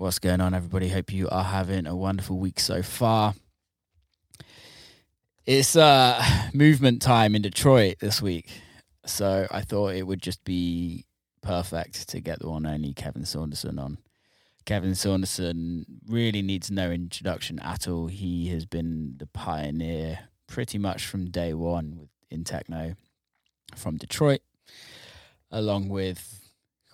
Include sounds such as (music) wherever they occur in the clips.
What's going on, everybody? Hope you are having a wonderful week so far. It's uh (sighs) movement time in Detroit this week, so I thought it would just be perfect to get the one only Kevin Saunderson on. Kevin Saunderson really needs no introduction at all. He has been the pioneer pretty much from day one in techno from Detroit, along with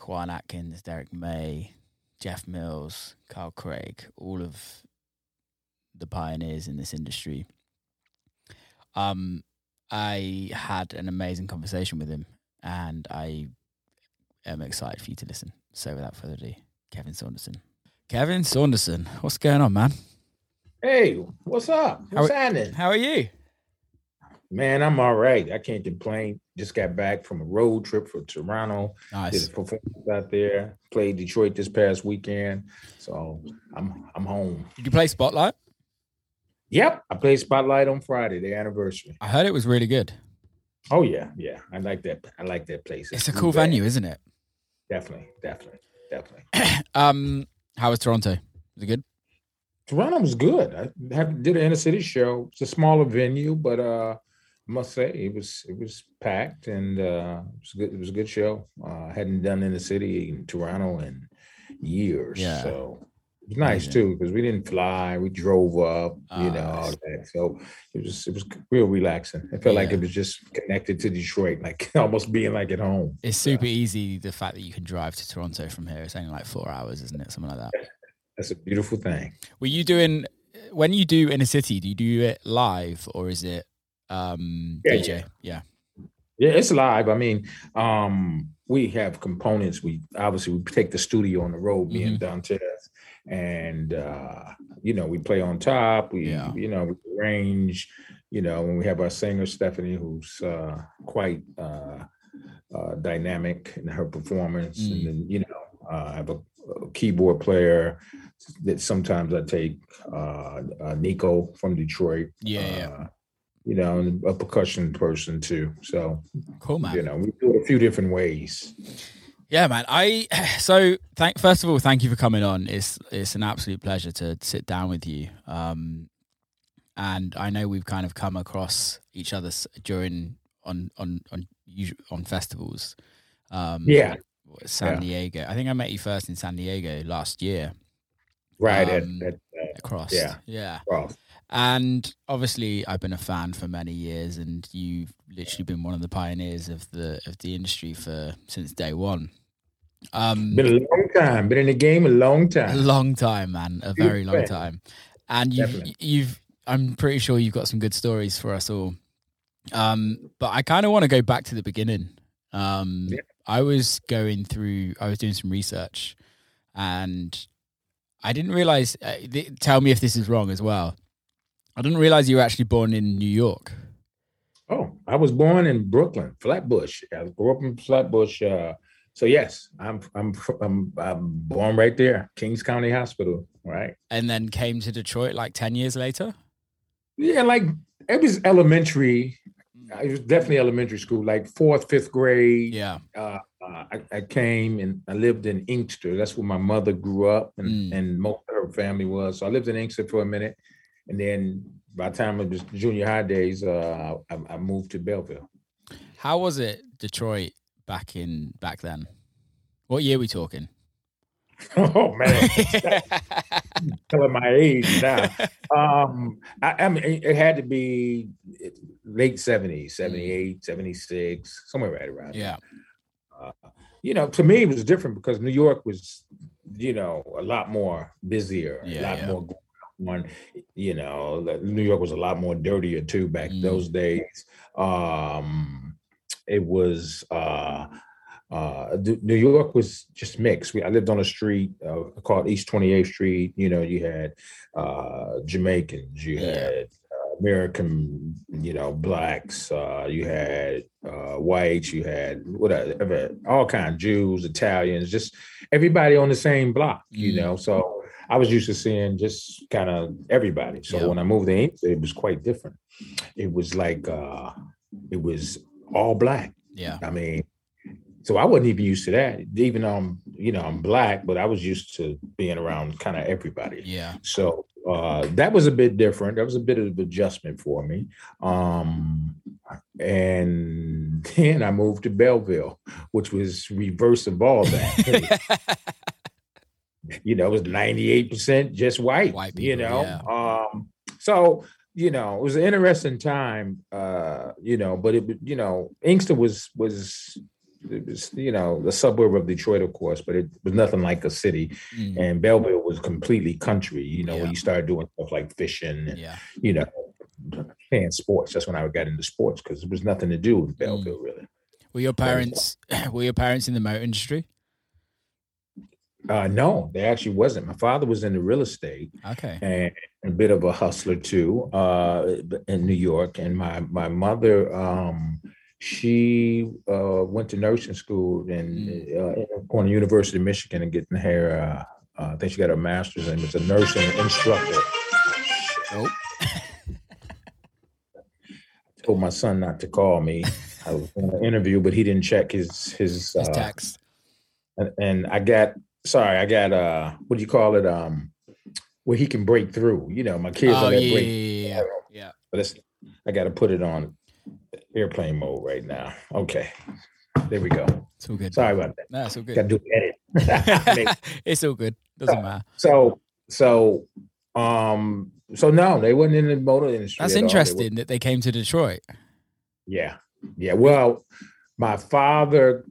Juan Atkins, Derrick May, Jeff Mills, Carl Craig, all of the pioneers in this industry. Um, I had an amazing conversation with him, and I am excited for you to listen. So, without further ado, Kevin Saunderson. Kevin Saunderson, what's going on, man? Hey, what's up? What's how, happening? How are you? Man, I'm all right. I can't complain. Just got back from a road trip for Toronto. Nice. Did a performance out there. Played Detroit this past weekend. So I'm I'm home. Did you play Spotlight? Yep. I played Spotlight on Friday, the anniversary. I heard it was really good. Oh yeah, yeah. I like that. I like that place. It's, a cool bad. venue, isn't it? Definitely, definitely, definitely. (clears throat) um, how was Toronto? Was it good? Toronto was good. I have, did an inner city show. It's a smaller venue, but uh must say it was it was packed and uh, it was good. It was a good show. Uh, hadn't done in the city in Toronto in years, yeah. so it was nice too because we didn't fly. We drove up, you uh, know, all that. So it was it was real relaxing. It felt yeah. like it was just connected to Detroit, like (laughs) almost being like at home. It's super easy. The fact that you can drive to Toronto from here. It's only like four hours, isn't it? Something like that. That's a beautiful thing. Were you doing when you do in a city? Do you do it live or is it um, yeah, DJ. Yeah. Yeah, it's live. I mean, um, we have components. We obviously we take the studio on the road, me mm-hmm. and Dantiez, and uh, you know, we play on top. We yeah. you know, we arrange, you know, when we have our singer Stephanie, who's uh quite uh, uh dynamic in her performance, mm. and then you know, uh, I have a, keyboard player that sometimes I take uh, uh Nico from Detroit. Yeah, yeah uh, you know, and a percussion person too. So cool, man. You know, we do it a few different ways. Yeah, man. I (sighs) so thank first of all, thank you for coming on. It's it's an absolute pleasure to sit down with you. Um, and I know we've kind of come across each other during on on on on festivals. Um, yeah, San yeah. Diego. I think I met you first in San Diego last year. Right um, at, at uh, across. Yeah, yeah. Cross. And obviously, I've been a fan for many years, and you've literally been one of the pioneers of the of the industry for since day one. Um, been a long time. Been in the game a long time. A long time, man. A very long time. And you've Definitely. you've. I'm pretty sure you've got some good stories for us all. Um, but I kind of want to go back to the beginning. Um, yeah. I was going through. I was doing some research, and I didn't realize. Uh, th- tell me if this is wrong as well. I didn't realize you were actually born in New York. Oh, I was born in Brooklyn, Flatbush. I grew up in Flatbush. Uh, so yes, I'm, I'm I'm I'm born right there, Kings County Hospital, right? And then came to Detroit like ten years later. Yeah, like it was elementary. It was definitely elementary school, like fourth, fifth grade. Yeah. Uh, uh, I, I, came and I lived in Inkster. That's where my mother grew up, and, mm. and most of her family was. So I lived in Inkster for a minute, and then by the time it was junior high days, uh, I, I moved to Belleville. How was it Detroit back in back then? What year we talking? (laughs) Oh man, (laughs) telling my age now. (laughs) Um, I, I, mean, it had to be late 70s, 78, mm. 76, somewhere right around. Yeah. Uh, you know, to me, it was different because New York was, you know, a lot more busier, yeah, a lot yeah. more one, you know, New York was a lot more dirtier too back mm. those days. Um, it was uh, uh, New York was just mixed. We, I lived on a street uh, called East 28th Street. You know, you had uh, Jamaicans, you had uh, American, you know, blacks, uh, you had uh, whites, you had whatever, all kind of Jews, Italians, just everybody on the same block. You mm. know, so I was used to seeing just kind of everybody. So yeah. when I moved to England, it was quite different. It was like uh it was all black. Yeah. I mean, so I wasn't even used to that. Even though I'm, you know, I'm black, but I was used to being around kind of everybody. Yeah. So uh, that was a bit different. That was a bit of adjustment for me. Um, and (laughs) then I moved to Belleville, which was reverse of all that. (laughs) you know, it was 98% just white, white people, you know. Yeah. Um, so you know, it was an interesting time, uh, you know, but it, you know, Inkster was was it was you know the suburb of Detroit, of course, but it was nothing like a city. Mm. And Belleville was completely country. You know, yeah. when you started doing stuff like fishing, and, yeah. you know, playing sports. That's when I got into sports because there was nothing to do in mm. Belleville, mm. really. Were your parents (clears throat) were your parents in the motor industry? Uh, no, there actually wasn't. My father was in the real estate. Okay. And a bit of a hustler too, uh, in New York. And my my mother, um, she uh, went to nursing school and mm. uh, going to University of Michigan and getting her. Uh, uh, I think she got a master's and was a nursing instructor. Nope. I (laughs) told my son not to call me. I was in an interview, but he didn't check his his, his uh, text. And, and, I got sorry, I got uh, what do you call it? Um, where he can break through. You know, my kids oh, are that yeah, break. Yeah, yeah. But it's, I got to put it on airplane mode right now. Okay. There we go. It's all good. Sorry about that. No, (laughs) (laughs) it's all good. Got to do edit. it's all good. Doesn't matter. So, so, um, so no, they weren't in the motor industry. That's interesting they that they came to Detroit. Yeah, yeah. Well, my father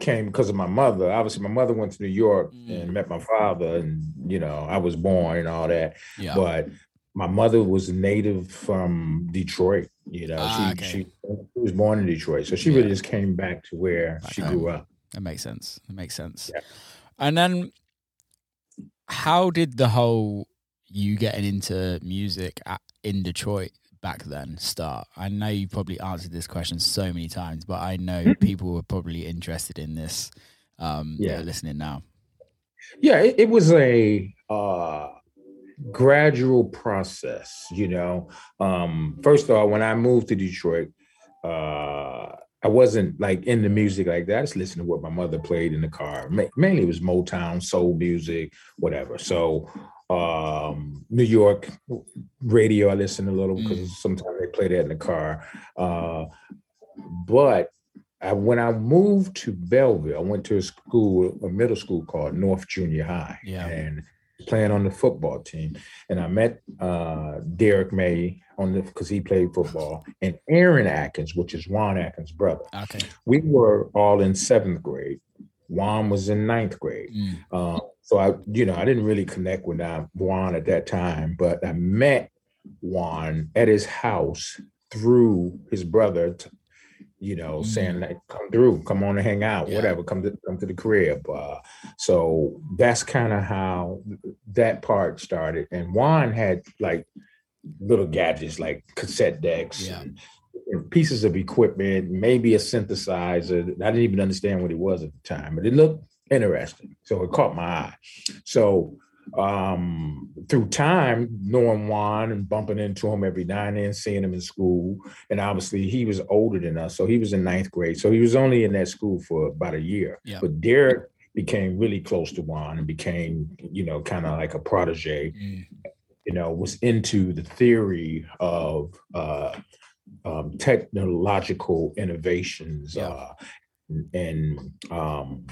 came because of my mother. Obviously, my mother went to New York mm. and met my father, and you know, I was born and all that. Yeah. But my mother was native from Detroit. You know, ah, she, okay. she, she was born in Detroit, so she yeah. really just came back to where back she home. grew up. That makes sense. That makes sense. Yeah. And then, how did the whole you getting into music at, in Detroit back then start? I know you probably answered this question so many times, but I know mm-hmm. people were probably interested in this. Um, yeah, listening now. Yeah, it, it was a. Uh, gradual process you know um first of all when i moved to detroit uh i wasn't like in the music like that i just listened to what my mother played in the car mainly it was motown soul music whatever so um new york radio i listen a little because mm. sometimes they play that in the car uh but I, when I moved to Belleville, I went to a school, a middle school called North Junior High. Yeah. And playing on the football team, and I met uh, Derrick May on the because he played football, and Aaron Atkins, which is Juan Atkins' brother. Okay, we were all in seventh grade. Juan was in ninth grade. Mm. Um, so I, you know, I didn't really connect with Juan at that time, but I met Juan at his house through his brother you know, mm-hmm. saying like, come through, come on and hang out, yeah. whatever, come to come to the crib. Uh, so that's kind of how that part started. And Juan had like little gadgets like cassette decks yeah. and, pieces of equipment, maybe a synthesizer. I didn't even understand what it was at the time, but it looked interesting. So it caught my eye. So um, through time, knowing Juan and bumping into him every now and then, seeing him in school. And obviously, he was older than us. So he was in ninth grade. So he was only in that school for about a year. Yeah. But Derrick became really close to Juan and became, you know, kind of like a protege, mm. you know, was into the theory of, uh, um, technological innovations yeah. uh, and um,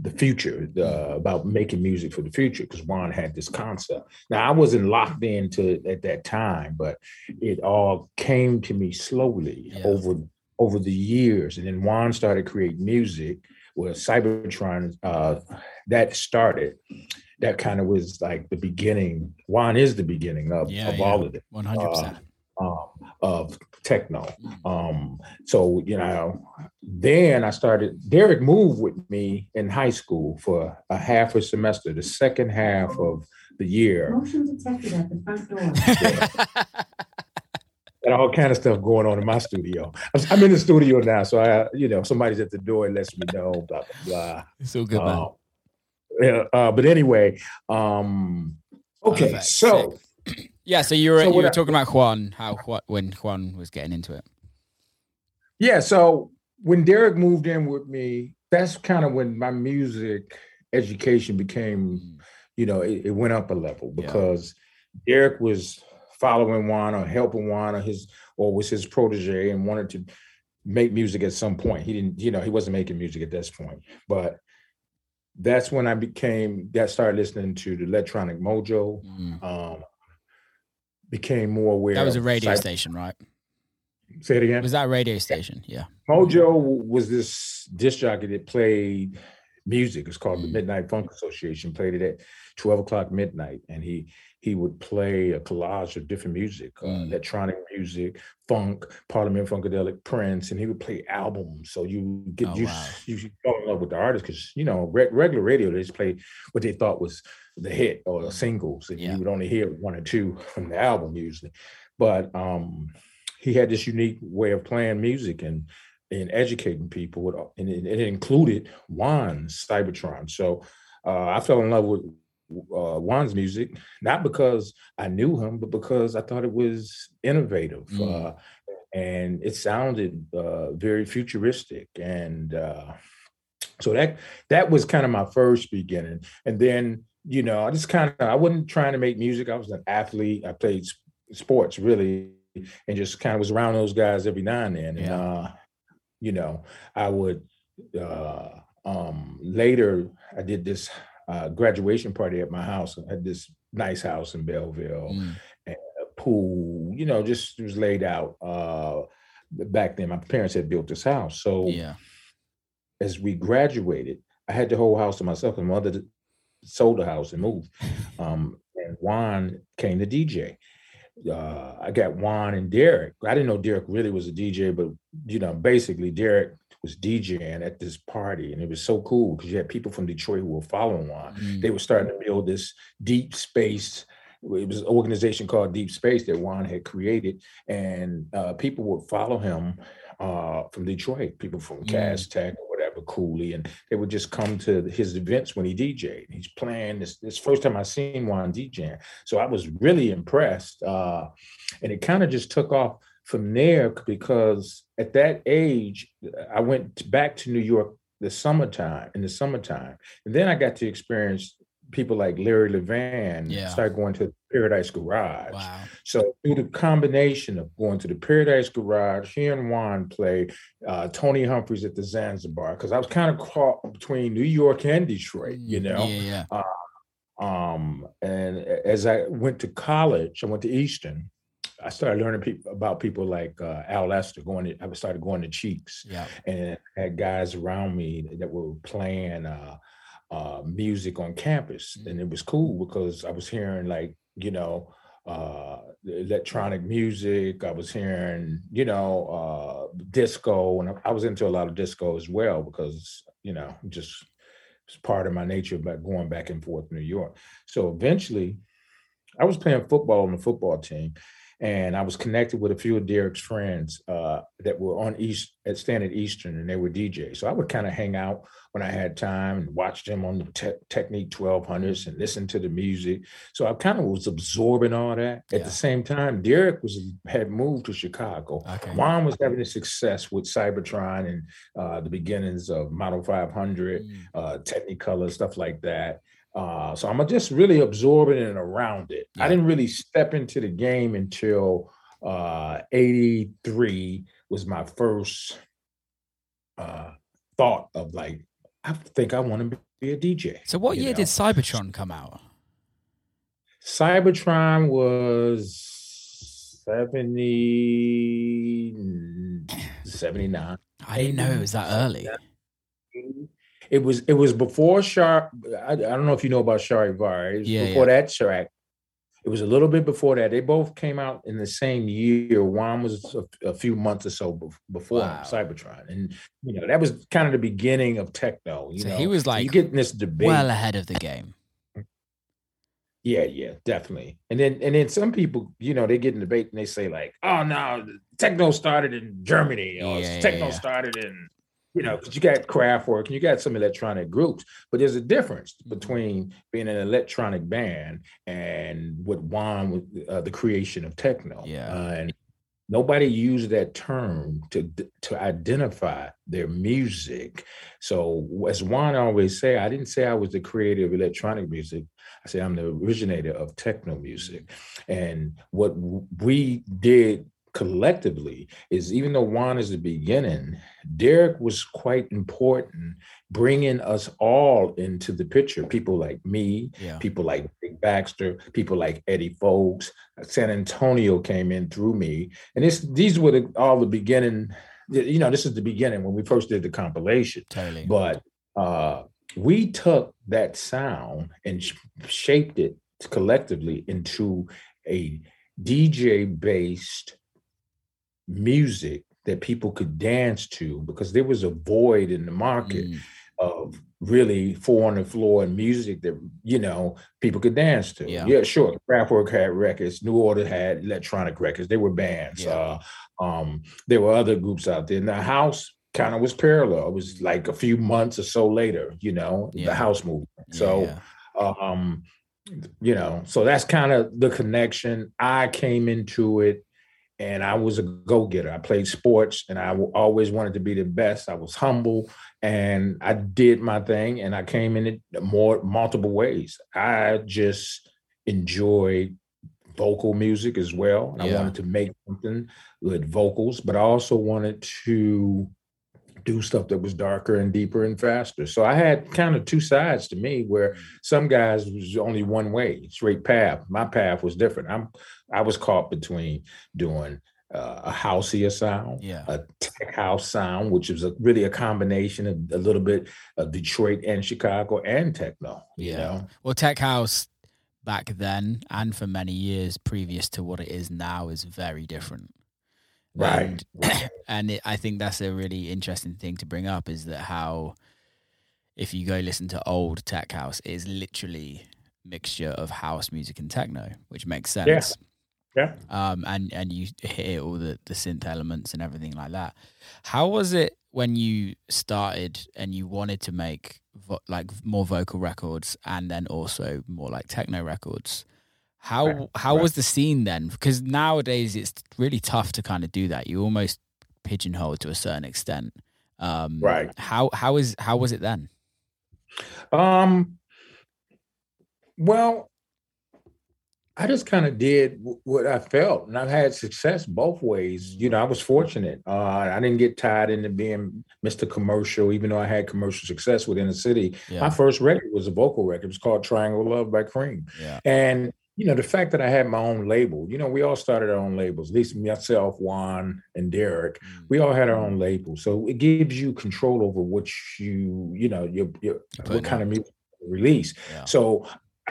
the future uh, about making music for the future because Juan had this concept. Now I wasn't locked into it at that time, but it all came to me slowly yeah. over over the years. And then Juan started creating music with Cybotron. Uh, that started. That kind of was like the beginning. Juan is the beginning of, yeah, of yeah. all of it. One hundred percent. Um, of techno. Mm. Um, so you know, then I started. Derrick moved with me in high school for a half a semester, the second half of the year. Motion detected at the front door. (laughs) and all kind of stuff going on in my studio. I'm in the studio now, so I, you know, somebody's at the door and lets me know. Blah blah blah. So good, man. Um, yeah, uh, but anyway, um, okay, Perfect. so. Sick. Yeah, so you were so you were I, talking about Juan, how when Juan was getting into it. Yeah, so when Derrick moved in with me, that's kind of when my music education became, mm. you know, it, it went up a level because yeah. Derrick was following Juan or helping Juan or his or was his protege and wanted to make music at some point. He didn't, you know, he wasn't making music at this point, but that's when I became that started listening to the Electrifying Mojo. Mm. Um, became more aware. That was a radio station, right? Say it again. Was that radio station? Yeah. Mojo was this disc jockey that played music. It's called mm. the Midnight Funk Association. Played it at twelve o'clock midnight, and he he would play a collage of different music, uh, mm. electronic music, funk, Parliament Funkadelic, Prince, and he would play albums. So you get oh, you wow. you fall in love with the artist because you know re- regular radio they just play what they thought was the hit or the mm. singles, and yeah. you would only hear one or two (laughs) from the album usually. But um, he had this unique way of playing music and and educating people, and it, it included Juan Cybotron. So uh, I fell in love with uh, Juan's music, not because I knew him, but because I thought it was innovative. Mm. Uh, and it sounded uh, very futuristic. And uh, so that that was kind of my first beginning. And then, you know, I just kind of, I wasn't trying to make music. I was an athlete. I played sports really and just kind of was around those guys every now and then. Yeah. And, uh, you know, I would, uh, um, later I did this uh, graduation party at my house. Had this nice house in Belleville mm. and a pool, you know, just was laid out. Uh, back then, my parents had built this house. So yeah. as we graduated, I had the whole house to myself. And mother sold the house and moved. (laughs) Um, and Juan came to DJ. Uh, I got Juan and Derrick. I didn't know Derrick really was a DJ, but you know, basically Derrick was DJing at this party, and it was so cool because you had people from Detroit who were following Juan. Mm. They were starting to build this deep space. It was an organization called Deep Space that Juan had created, and uh, people would follow him uh, from Detroit. People from mm. Cass Tech or whatever, Cooley, and they would just come to his events when he DJed. He's playing this. This first time I seen Juan DJing, so I was really impressed, uh, and it kind of just took off from there because at that age, I went back to New York the summertime in the summertime, and then I got to experience people like Larry Levan. Yeah. Started going to Paradise Garage. Wow. So through the combination of going to the Paradise Garage, hearing Juan play, uh, Tony Humphries at the Zanzibar, because I was kind of caught between New York and Detroit, you mm, know. Yeah, yeah. Uh, um, and as I went to college, I went to Eastern. I started learning people about people like uh, Al Lester going. To, I started going to Cheeks, yeah, and had guys around me that were playing uh, uh, music on campus, mm-hmm. and it was cool because I was hearing like you know uh, electronic music. I was hearing you know uh, disco, and I was into a lot of disco as well because you know just it's part of my nature about going back and forth to New York. So eventually, I was playing football on the football team and I was connected with a few of Derrick's friends uh, that were on East at Standard Eastern, and they were DJs. So I would kind of hang out when I had time and watch them on the te- Technics 1200s and listen to the music. So I kind of was absorbing all that. At yeah. the same time, Derrick was had moved to Chicago. Okay. Juan was having a success with Cybotron and uh, the beginnings of Model 500, mm. uh, Technicolor, stuff like that. Uh, so I'm just really absorbing it and around it. Yeah. I didn't really step into the game until uh, 83 was my first uh, thought of like, I think I want to be a DJ. So what year know? did Cybotron come out? Cybotron was 70, 79. I didn't know it was that early. It was it was before Sharp. I, I don't know if you know about Sharevari. It was yeah, before yeah. that track. It was a little bit before that. They both came out in the same year. Juan was a, a few months or so before wow. Cybotron, and you know that was kind of the beginning of techno. You so know, he was like you getting this debate well ahead of the game. Yeah, yeah, definitely. And then and then some people, you know, they get in debate and they say like, "Oh no, techno started in Germany, or yeah, techno yeah. started in you know, because you got Kraftwerk and you got some electronic groups, but there's a difference mm-hmm. between being an electronic band and what Juan with uh, the creation of techno. Yeah. Uh, and nobody used that term to to identify their music. So as Juan always say, I didn't say I was the creator of electronic music. I say I'm the originator of techno music. And what we did collectively is even though Juan is the beginning, Derrick was quite important bringing us all into the picture. People like me, yeah. people like Blake Baxter, people like Eddie Fowlkes, Santonio came in through me, and this these were the, all the beginning. You know, this is the beginning when we first did the compilation. Totally. But uh, we took that sound and sh- shaped it collectively into a DJ based music that people could dance to because there was a void in the market. Mm of really four on the floor and music that you know people could dance to. Yeah, yeah sure. Kraftwerk had records. New Order had electronic records. They were bands. Yeah. Uh, um, there were other groups out there. And the house kind of was parallel. It was like a few months or so later. You know, yeah. the house movement. So, um, you know, so that's kind of the connection. I came into it and I was a go getter. I played sports and I always wanted to be the best. I was humble and I did my thing and I came in it more multiple ways. I just enjoyed vocal music as well. And yeah. I wanted to make something with vocals, but I also wanted to do stuff that was darker and deeper and faster. So I had kind of two sides to me where some guys was only one way, straight path. My path was different. I'm I was caught between doing uh, a houseier sound, yeah. a tech house sound, which is a, really a combination of a little bit of Detroit and Chicago and techno. Yeah. know? Well, tech house back then and for many years previous to what it is now is very different. Right. And, (clears throat) and it, I think that's a really interesting thing to bring up is that how, if you go listen to old tech house, it is literally mixture of house music and techno, which makes sense. Yeah. Yeah. Um, and and you hear all the the synth elements and everything like that. How was it when you started and you wanted to make vo- like more vocal records and then also more like techno records? How right. how right. was the scene then? Because nowadays it's really tough to kind of do that. You almost pigeonhole to a certain extent. Um, right. How how is how was it then? Um. Well, I just kind of did what I felt, and I've had success both ways. You know, I was fortunate. Uh, I didn't get tied into being Mr. Commercial, even though I had commercial success within the city. Yeah. My first record was a vocal record. It was called Triangle Love by Kreem. Yeah. And you know, the fact that I had my own label, you know, we all started our own labels, at least myself, Juan, and Derrick, mm. we all had our own labels. So it gives you control over what you, you know, your, your what kind of music release. Yeah. So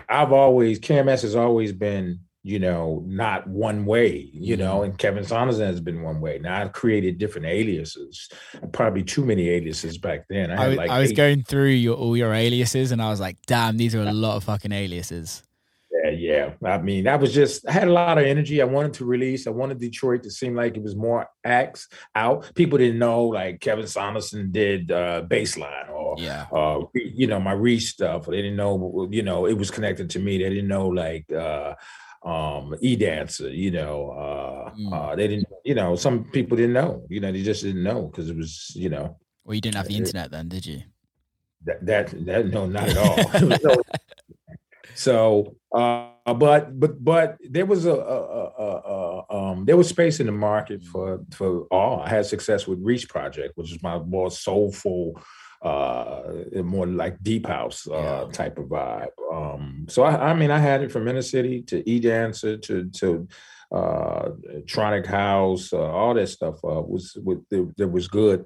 I've always, KMS has always been, you know, not one way, you mm. know, and Kevin Saunderson has been one way. Now I've created different aliases, probably too many aliases back then. I, I, like I was going through your all your aliases and I was like, damn, these are a (laughs) lot of fucking aliases. Yeah, yeah. I mean, I was just I had a lot of energy. I wanted to release. I wanted Detroit to seem like it was more acts out. People didn't know like Kevin Saunderson did uh baseline or yeah, uh you know, my Reese stuff. They didn't know, you know, it was connected to me. They didn't know like uh um e dancer you know uh, mm. uh they didn't you know some people didn't know you know they just didn't know because it was you know well you didn't have the internet then did you that that, that no not at all (laughs) (laughs) so uh, but but but there was a, a, a, um, there was space in the market for for all. I had success with Reese Project, which is my more soulful, uh, more like deep house uh, yeah. type of vibe. Um, so I, I mean, I had it from Inner City to E Dancer to to uh, Tronikhouse, uh, all that stuff uh, was with that was good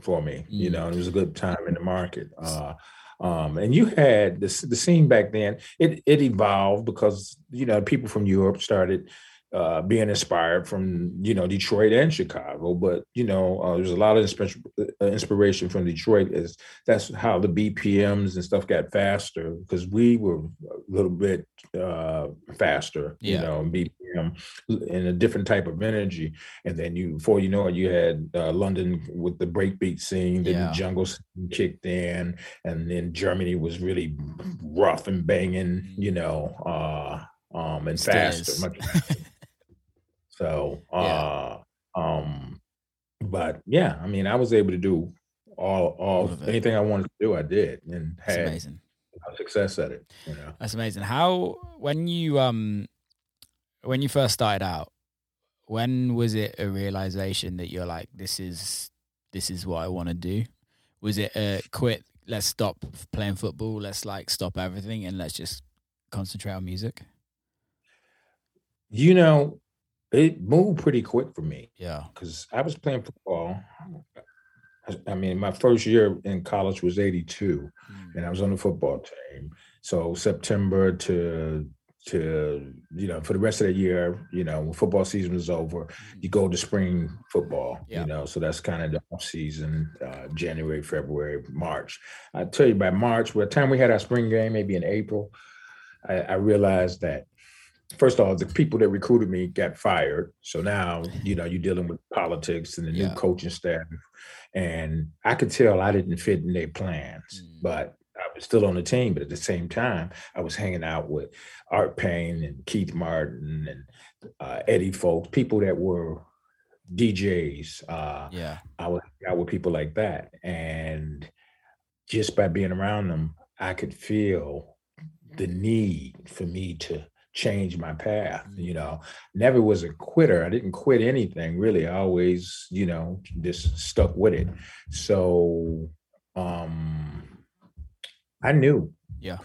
for me. You mm. know, it was a good time in the market. Uh, um, and you had this, the scene back then. It it evolved because you know people from Europe started uh, being inspired from you know Detroit and Chicago, but you know uh, there's a lot of inspiration, uh, inspiration from Detroit. Is that's how the BPMs and stuff got faster because we were a little bit uh, faster, yeah. you know, BPM in a different type of energy. And then you, before you know it, you had uh, London with the breakbeat scene, then yeah. the jungle scene kicked in, and then Germany was really rough and banging, you know, uh, um, and faster, much. (laughs) So, uh, Um, but yeah, I mean, I was able to do all all, all anything I wanted to do, I did, and That's had amazing. success at it. You know? That's amazing. How when you um when you first started out, when was it a realization that you're like, this is this is what I want to do? Was it a quit? Let's stop playing football. Let's like stop everything and let's just concentrate on music. You know, it moved pretty quick for me. Yeah, because I was playing football. I mean, my first year in college was '82, mm. and I was on the football team. So September to to you know for the rest of the year you know when football season is over you go to spring football yeah. you know so that's kind of the off season uh, january february march i tell you by march by the time we had our spring game maybe in april I, I realized that first of all the people that recruited me got fired so now you know you're dealing with politics and the yeah. new coaching staff and i could tell i didn't fit in their plans mm. but I was still on the team, but at the same time, I was hanging out with Art Payne and Keith Martin and uh, Eddie Fowlkes, people that were DJs. Uh, yeah, I was out with people like that, and just by being around them, I could feel the need for me to change my path. Mm-hmm. You know, never was a quitter. I didn't quit anything really. I always, you know, just stuck with it. So um I knew. Yeah.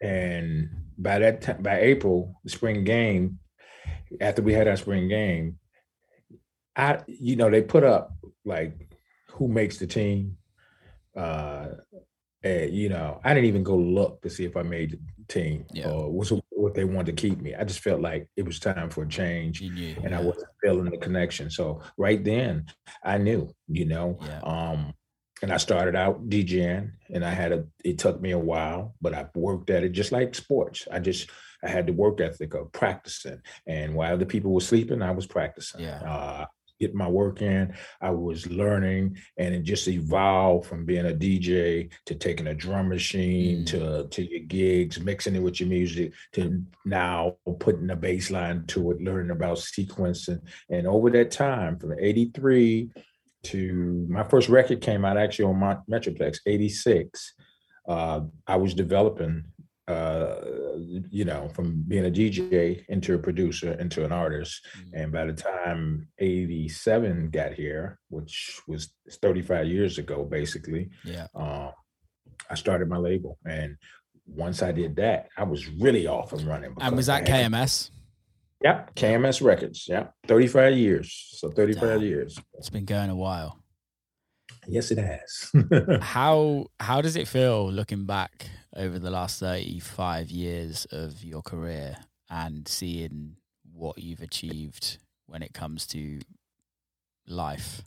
And by that time, by April, the spring game, after we had our spring game, I, you know, they put up like who makes the team. Uh, and, you know, I didn't even go look to see if I made the team yeah. or was what they wanted to keep me. I just felt like it was time for a change, and yeah. I wasn't feeling the connection. So right then, I knew, you know, yeah. um, and I started out DJing, and I had a. It took me a while, but I worked at it just like sports. I just I had the work ethic of practicing, and while the people were sleeping, I was practicing. Yeah. Uh, get my work in. I was learning, and it just evolved from being a DJ to taking a drum machine mm. to to your gigs, mixing it with your music, to now putting a bass line to it, learning about sequencing. And over that time, from '83 to my first record came out actually on my Metroplex, 86. Uh, I was developing, uh, you know, from being a DJ into a producer into an artist. Mm-hmm. And by the time 87 got here, which was 35 years ago, basically, yeah. Uh, I started my label. And once I did that, I was really off and running. And was that KMS? Yep, KMS Records. Yeah, 35 years. So 35 Damn. years. It's been going a while. Yes, it has. (laughs) how how does it feel looking back over the last 35 years of your career and seeing what you've achieved when it comes to life?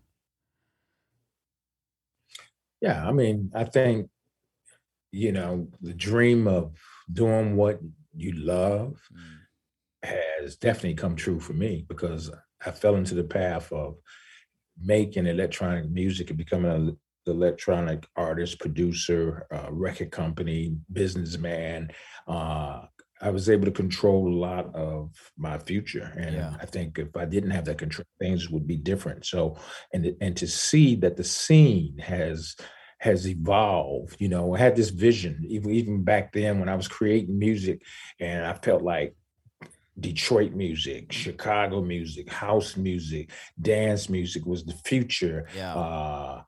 Yeah, I mean, I think you know, the dream of doing what you love. Mm has definitely come true for me because I fell into the path of making electronic music and becoming electronic artist, producer, uh, record company, businessman. Uh, I was able to control a lot of my future, and yeah. I think if I didn't have that control, things would be different. So, and and to see that the scene has has evolved. You know, I had this vision even even back then when I was creating music, and I felt like Detroit music, Chicago music, house music, dance music was the future. Yeah. Uh,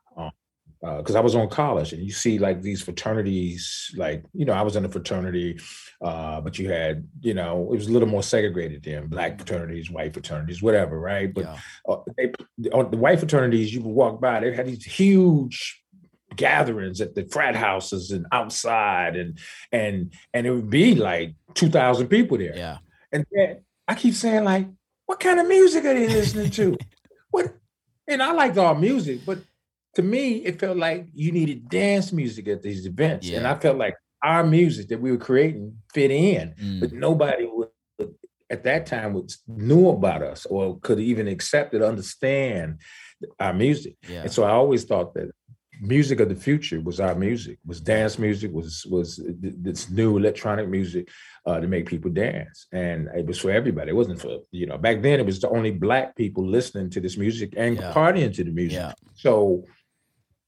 because uh, I was on college and you see like these fraternities, like, you know, I was in a fraternity, uh, but you had, you know, it was a little more segregated then black mm-hmm. fraternities, white fraternities, whatever, right? But yeah. uh, they, the white fraternities, you would walk by, they had these huge gatherings at the frat houses and outside and and and it would be like 2000 people there yeah and then I keep saying, like, what kind of music are they listening to? (laughs) what? And I liked all music, but to me, it felt like you needed dance music at these events. Yeah. And I felt like our music that we were creating fit in, mm. but nobody would at that time was knew about us or could even accept it, understand our music. Yeah. And so I always thought that music of the future was our music, was dance music, was was this new electronic music uh, to make people dance, and it was for everybody. It wasn't for you know back then. It was the only black people listening to this music and yeah. partying to the music. Yeah. So,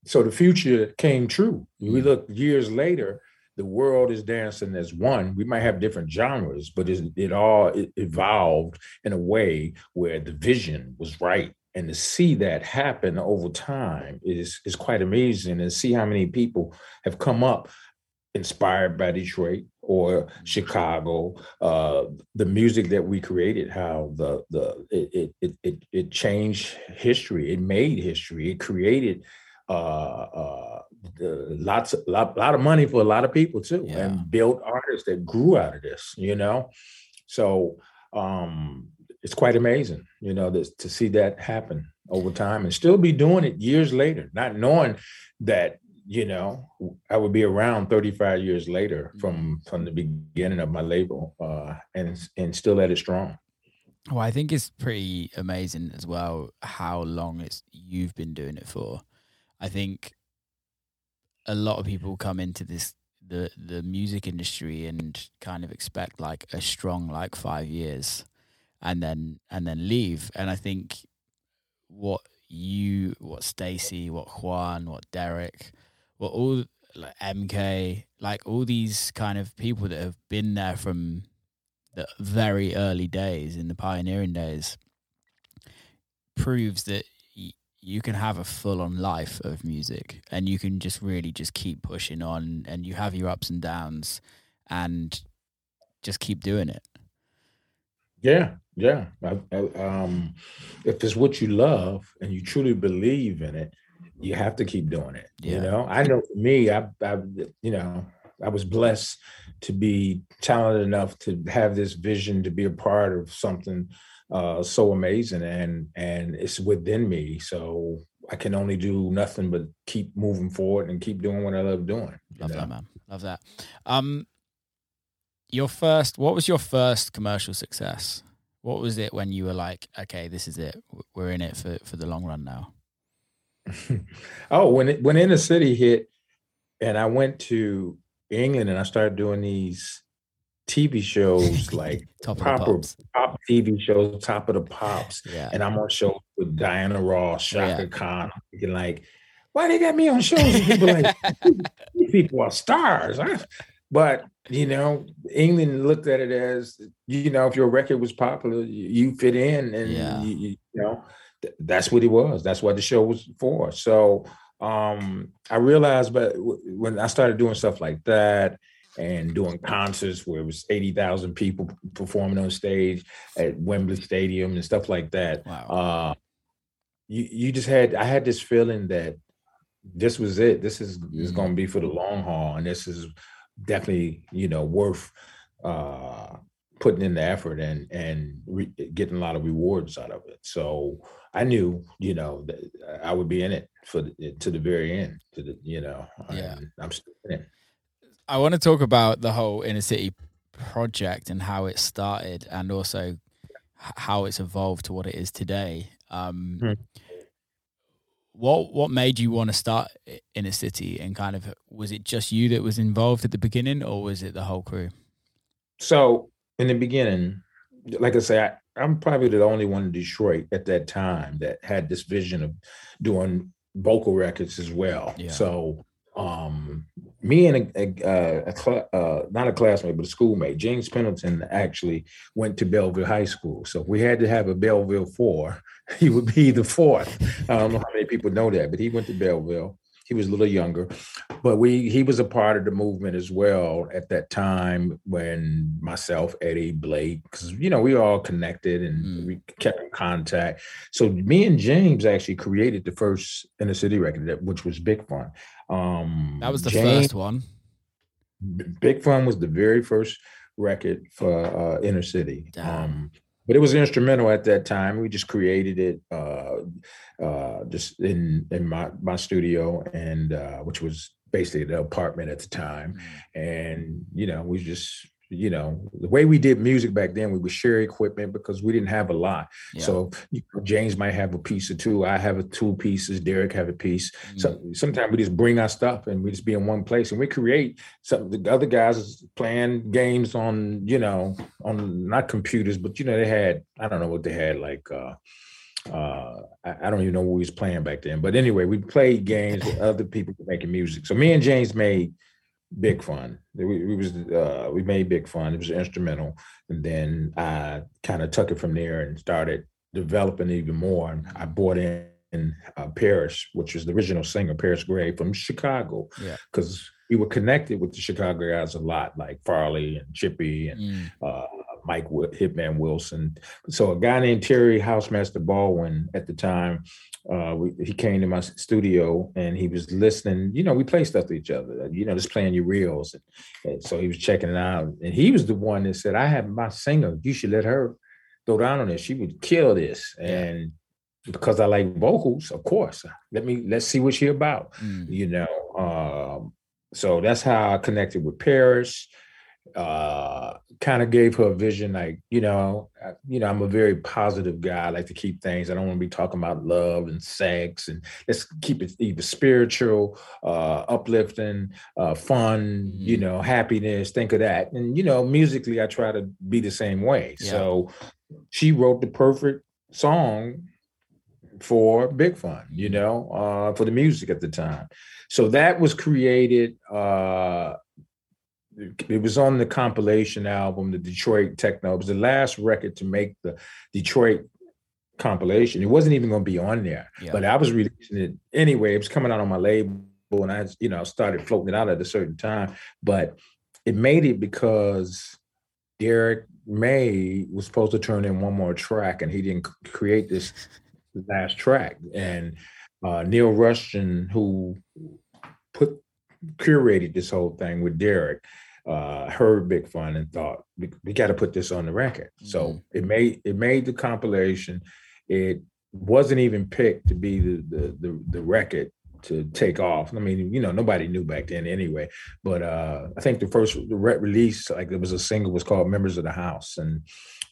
so the future came true. We look years later. The world is dancing as one. We might have different genres, but it, it all evolved in a way where the vision was right and to see that happen over time is is quite amazing and see how many people have come up inspired by detroit or mm-hmm. chicago uh, the music that we created how the the it it it, it changed history it made history it created uh, uh, lots of lot, lot of money for a lot of people too yeah. and built artists that grew out of this you know so um it's quite amazing, you know, this, to see that happen over time and still be doing it years later, not knowing that you know I would be around 35 years later from mm-hmm. from the beginning of my label, uh, and and still at it strong. Well, I think it's pretty amazing as well how long it's you've been doing it for. I think a lot of people come into this the the music industry and kind of expect like a strong like five years and then and then leave. And I think what you, what Stacy, what Juan, what Derrick, what all like MK, like all these kind of people that have been there from the very early days in the pioneering days proves that you can have a full on life of music and you can just really just keep pushing on and you have your ups and downs and just keep doing it. Yeah, yeah. I, I, um, if it's what you love and you truly believe in it, you have to keep doing it. Yeah. You know, I know for me, I, I, you know, I was blessed to be talented enough to have this vision to be a part of something uh, so amazing, and and it's within me. So I can only do nothing but keep moving forward and keep doing what I love doing. Love know? that, man. Love that. Um, your first what was your first commercial success what was it when you were like okay this is it we're in it for for the long run now (laughs) oh when it when inner city hit and i went to england and i started doing these tv shows (laughs) like top proper pop tv shows top of the pops yeah. and i'm on shows with diana ross chaka yeah. khan i'm thinking like why they got me on shows people like (laughs) these people are stars huh? But you know, England looked at it as you know, if your record was popular, you fit in, and yeah. you, you, know, th- that's what it was. That's what the show was for. So um, I realized, but when I started doing stuff like that and doing concerts where it was eighty thousand people performing on stage at Wembley Stadium and stuff like that, wow. uh, you you just had I had this feeling that this was it. This is mm-hmm. is going to be for the long haul, and this is definitely you know worth uh, putting in the effort and and re- getting a lot of rewards out of it. So I knew you know that I would be in it for the, to the very end. To the you know, yeah, I'm still in it. I want to talk about the whole inner city project and how it started, and also how it's evolved to what it is today. Um, hmm what what made you want to start inner city and kind of was it just you that was involved at the beginning or was it the whole crew so in the beginning like i say I, i'm probably the only one in detroit at that time that had this vision of doing vocal records as well yeah. so um, me and a, a, a cl- uh, not a classmate, but a schoolmate, James Pendleton, actually went to Belleville High School. So we had to have a Belleville four. (laughs) He would be the fourth. I don't know how many people know that, but he went to Belleville. He was a little younger, but we he was a part of the movement as well at that time when myself, Eddie, Blake, because you know we all connected and mm. we kept in contact. So me and James actually created the first inner city record, which was Big Fun. Um, that was the James, first one. Big Fun was the very first record for uh, Inner City. Um, but it was instrumental at that time. We just created it uh, uh, just in in my my studio, and uh, which was basically the apartment at the time. Mm. And you know, we just you know, the way we did music back then, we would share equipment because we didn't have a lot. Yeah. So you know, James might have a piece or two. I have a two pieces. Derrick have a piece. Mm-hmm. So sometimes we just bring our stuff and we just be in one place and we create some. The other guys playing games on, you know, on not computers, but you know, they had I don't know what they had like. uh uh I, I, don't even know what we was playing back then. But anyway, we played games with other people making music. So me and James made Big Fun. We, we was uh, we made Big Fun. It was instrumental, and then I kind of took it from there and started developing even more. And I bought in uh, Paris, which was the original singer, Paris Grey from Chicago, because yeah. we were connected with the Chicago guys a lot, like Farley and Chippy and mm. uh, Mike Hitman Wilson. So a guy named Terry Housemaster Baldwin at the time uh, we, he came to my studio and he was listening. You know, we play stuff to each other. You know, just playing your reels. And, and, so he was checking it out, and he was the one that said, "I have my singer. You should let her go down on this. She would kill this." And because I like vocals, of course, let me let's see what she about. Mm. You know, um, so that's how I connected with Paris uh kind of gave her a vision like you know I, you know i'm a very positive guy i like to keep things i don't want to be talking about love and sex and let's keep it either spiritual uh uplifting uh fun mm-hmm. you know happiness think of that and you know musically i try to be the same way yeah. so she wrote the perfect song for big fun you mm-hmm. know uh for the music at the time so that was created uh it was on the compilation album, the Detroit Techno. It was the last record to make the Detroit compilation. It wasn't even going to be on there, yeah. but I was releasing it anyway. It was coming out on my label, and I, you know, started floating it out at a certain time. But it made it because Derrick May was supposed to turn in one more track, and he didn't create this last track. And uh, Neil Rushton, who put curated this whole thing with Derrick, uh, heard Big Fun and thought we, we got to put this on the record. Mm-hmm. So it made it made the compilation. It wasn't even picked to be the the the, the record to take off. I mean, you know, nobody knew back then anyway. But uh, I think the first the release, like it was a single, was called "Members of the House," and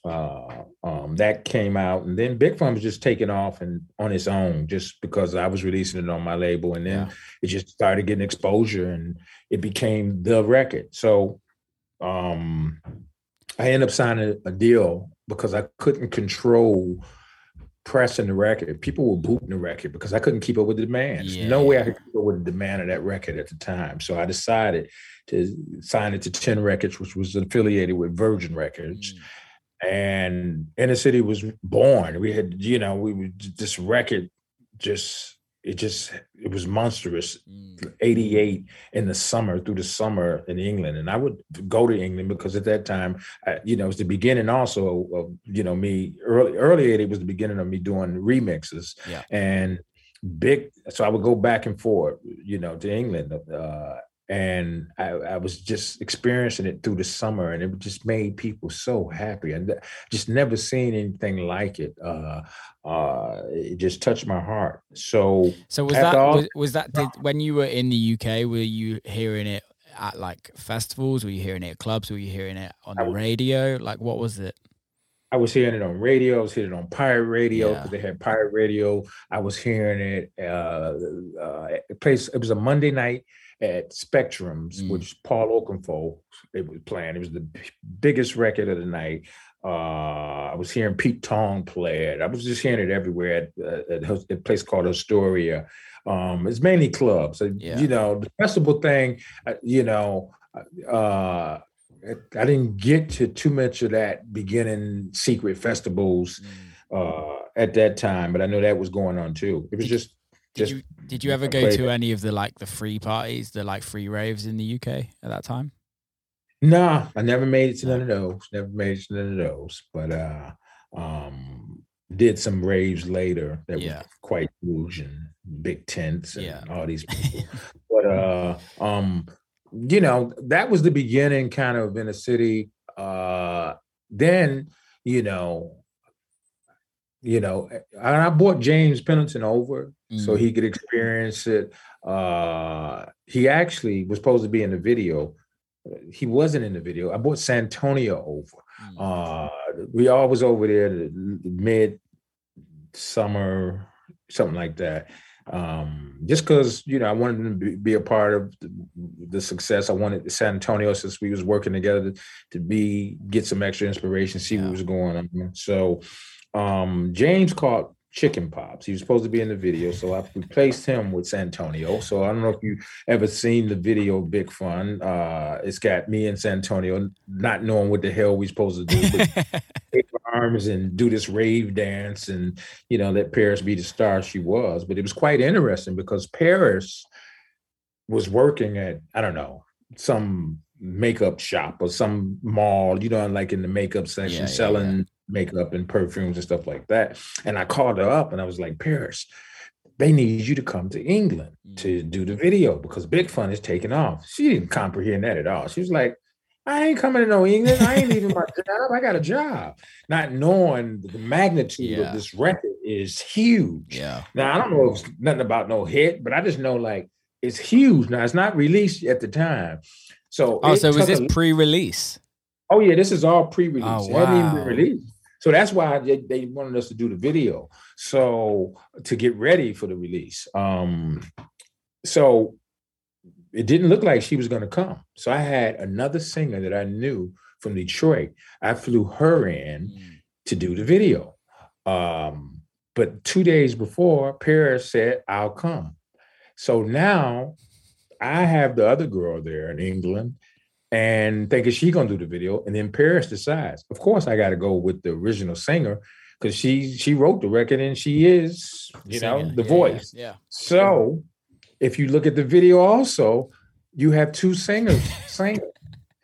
uh, um, that came out, and then Big Fun was just taking off and on its own, just because I was releasing it on my label, and then yeah. it just started getting exposure, and it became the record. So um, I ended up signing a deal because I couldn't control pressing the record. People were booting the record because I couldn't keep up with the demand. Yeah. No way I could keep up with the demand of that record at the time. So I decided to sign it to 10 Records, which was affiliated with Virgin Records. Mm and Inner City was born. We had, you know, we were this record just it just it was monstrous. Mm. 88 in the summer through the summer in England. And I would go to England because at that time, I, you know, it was the beginning also of, you know, me early early 80 was the beginning of me doing remixes. Yeah. And big so I would go back and forth, you know, to England. Uh, and I, I, was just experiencing it through the summer and it just made people so happy and just never seen anything like it uh, uh, it just touched my heart so so was that all, was, was, that did, when you were in the uk were you hearing it at like festivals were you hearing it at clubs were you hearing it on the was, radio like what was it I was hearing it on radio. I was hearing it on pirate radio because yeah. they had pirate radio. I was hearing it. Uh, uh, it, plays, it was a Monday night at Spectrums, mm. which Paul Oakenfold it was playing. It was the biggest record of the night. Uh, I was hearing Pete Tong play it. I was just hearing it everywhere at, uh, at a place called Astoria. Um, it's mainly clubs. Yeah. You know, the festival thing, uh, you know, uh, I didn't get to too much of that beginning secret festivals mm. uh, at that time, but I know that was going on too. It was just did you did you ever go to any of the like the free parties, the like free raves in the UK at that time? No, I never made it to none of those. Never made it to none of those. But uh um did some raves later that yeah. were quite huge and big tents and yeah. all these (laughs) people. but uh um you know, that was the beginning kind of Inner City. Uh then, you know, you know, I brought James Pendleton over mm. so he could experience it. Uh, he actually was supposed to be in the video he wasn't in the video. I brought Santonio over. Mm. Uh, we all was over there mid summer, something like that. Um, just because you know I wanted to be, be a part of the, the, success. I wanted Santonio since we was working together to, to be get some extra inspiration, see yeah. what was going on. So um, James caught chicken pops. He was supposed to be in the video, so I replaced him with Santonio. So I don't know if you ever seen the video Big Fun. Uh, it's got me and Santonio not knowing what the hell we supposed to do. (laughs) Take arms and do this rave dance and you know let Paris be the star she was. But it was quite interesting because Paris was working at I don't know some makeup shop or some mall, you know, like in the makeup section, yeah, selling yeah makeup and perfumes and stuff like that. And I called her up and I was like, Paris, they need you to come to England to mm. do the video because Big Fun is taking off. She didn't comprehend that at all. She was like, I ain't coming to no England. I ain't leaving my (laughs) job. I got a job. Not knowing the magnitude yeah. of this record is huge. Yeah. Now I don't know if it's nothing about no hit, but I just know like it's huge. Now it's not released at the time. So Oh, so was this a, pre-release? Oh yeah, this is all pre-release. Oh, wow. It hadn't even been released. So that's why they, they, wanted us to do the video. So to get ready for the release. Um, so it didn't look like she was going to come. So I had another singer that I knew from Detroit. I flew her in mm. to do the video. Um, but two days before, Paris said, I'll come. So now I have the other girl there in England and thinking she gonna do the video, and then Paris decides. Of course, I got to go with the original singer because she she wrote the record and she is you know the yeah, voice. Yeah, yeah. So if you look at the video, also you have two singers (laughs) singing,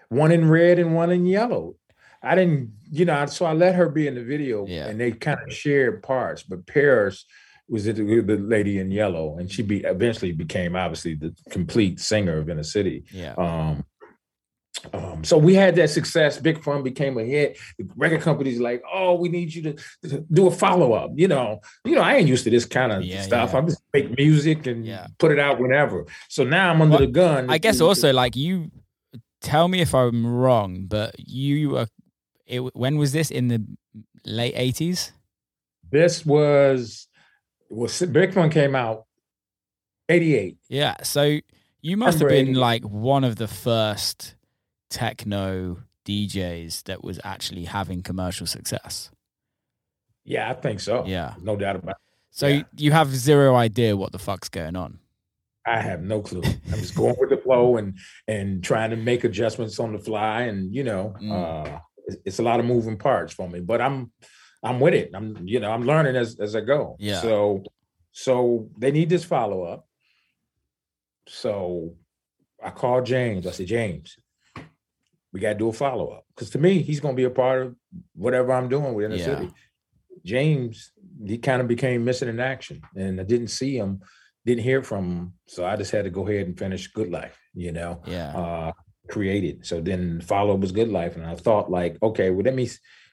one in red and one in yellow. I didn't, you know, so I let her be in the video, yeah. and they kind of shared parts. But Paris was the, the lady in yellow, and she be eventually became obviously the complete singer of Inner City. Yeah. Um, um, so we had that success. Big Fun became a hit. The record companies like, oh, we need you to, do a follow up. You know, you know, I ain't used to this kind of yeah, stuff. Yeah. I just make music and yeah. put it out whenever. So now I'm under well, the gun. I guess also like you. Tell me if I'm wrong, but you were. It, when was this in the late '80s? This was was Big Fun came out '88. Yeah, so you must have been like one of the first techno DJs that was actually having commercial success. Yeah, I think so. Yeah. No doubt about it. So yeah. you have zero idea what the fuck's going on. I have no clue. I'm just going with the flow and and trying to make adjustments on the fly, and you know, mm. uh, it's, it's, a lot of moving parts for me. But I'm I'm with it. I'm you know I'm learning as as I go. Yeah. So so they need this follow up. So I called James. I said, James, we got to do a follow up because to me, he's going to be a part of whatever I'm doing within the yeah. city. James, he kind of became missing in action, and I didn't see him, didn't hear from him, so I just had to go ahead and finish Good Life. You know, yeah, uh, created. So then follow up was Good Life, and I thought like, okay, well, let me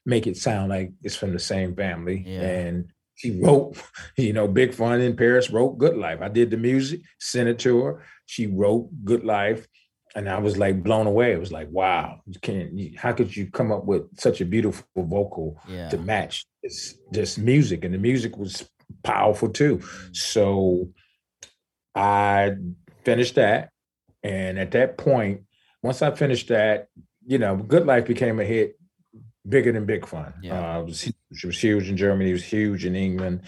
make it sound like it's from the same family, yeah. and she wrote, (laughs) you know, Big Fun in Paris wrote Good Life. I did the music, sent it to her. She wrote Good Life and I was like blown away. It was like, wow, you can't. You, how could you come up with such a beautiful vocal yeah. to match this this music? And the music was powerful too. Mm-hmm. So I finished that, and at that point, once I finished that, you know, Good Life became a hit, bigger than Big Fun. Yeah. Uh, it, was, it was huge in Germany. It was huge in England.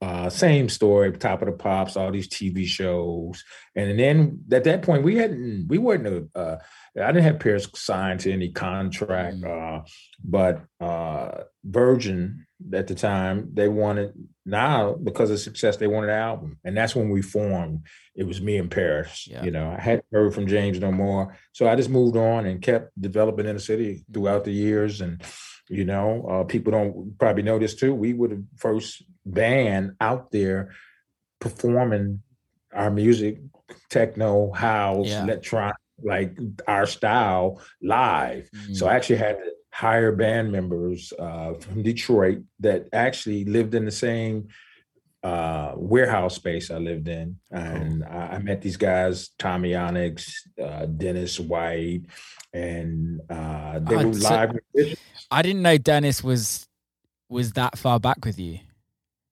Uh, same story, top of the pops, all these TV shows, and then at that point we hadn't, we weren't a, uh, I didn't have Paris signed to any contract, mm. uh, but uh, Virgin at the time they wanted now because of success they wanted an album, and that's when we formed. It was me and Paris. Yeah. You know, I hadn't heard from James no more, so I just moved on and kept developing Inner City throughout the years and. You know, uh, people don't probably know this too. We were the first band out there performing our music, techno, house, yeah. electronic, like our style live. Mm-hmm. So I actually had to hire band members uh, from Detroit that actually lived in the same uh, warehouse space I lived in, and cool. I, I, met these guys: Tommy Onyx, uh, Dennis White, and uh, they oh, were live. I didn't know Dennis was was that far back with you.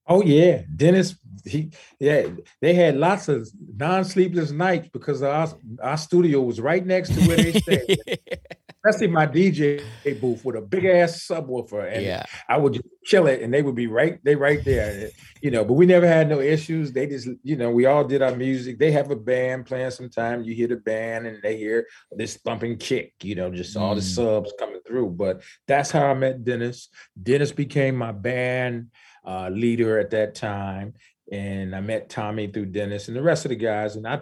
Oh yeah, Dennis. He yeah. They had lots of non-sleepless nights because our our studio was right next to where they stayed. (laughs) Especially my DJ booth with a big ass subwoofer, and yeah. I would just chill it, and they would be right. They right there, you know. But we never had no issues. They just, you know, we all did our music. They have a band playing. Sometimes you hear the band, and they hear this thumping kick, you know, just mm. all the mm. subs coming through. But that's how I met Dennis. Dennis became my band uh, leader at that time. And I met Tommy through Dennis and the rest of the guys. And I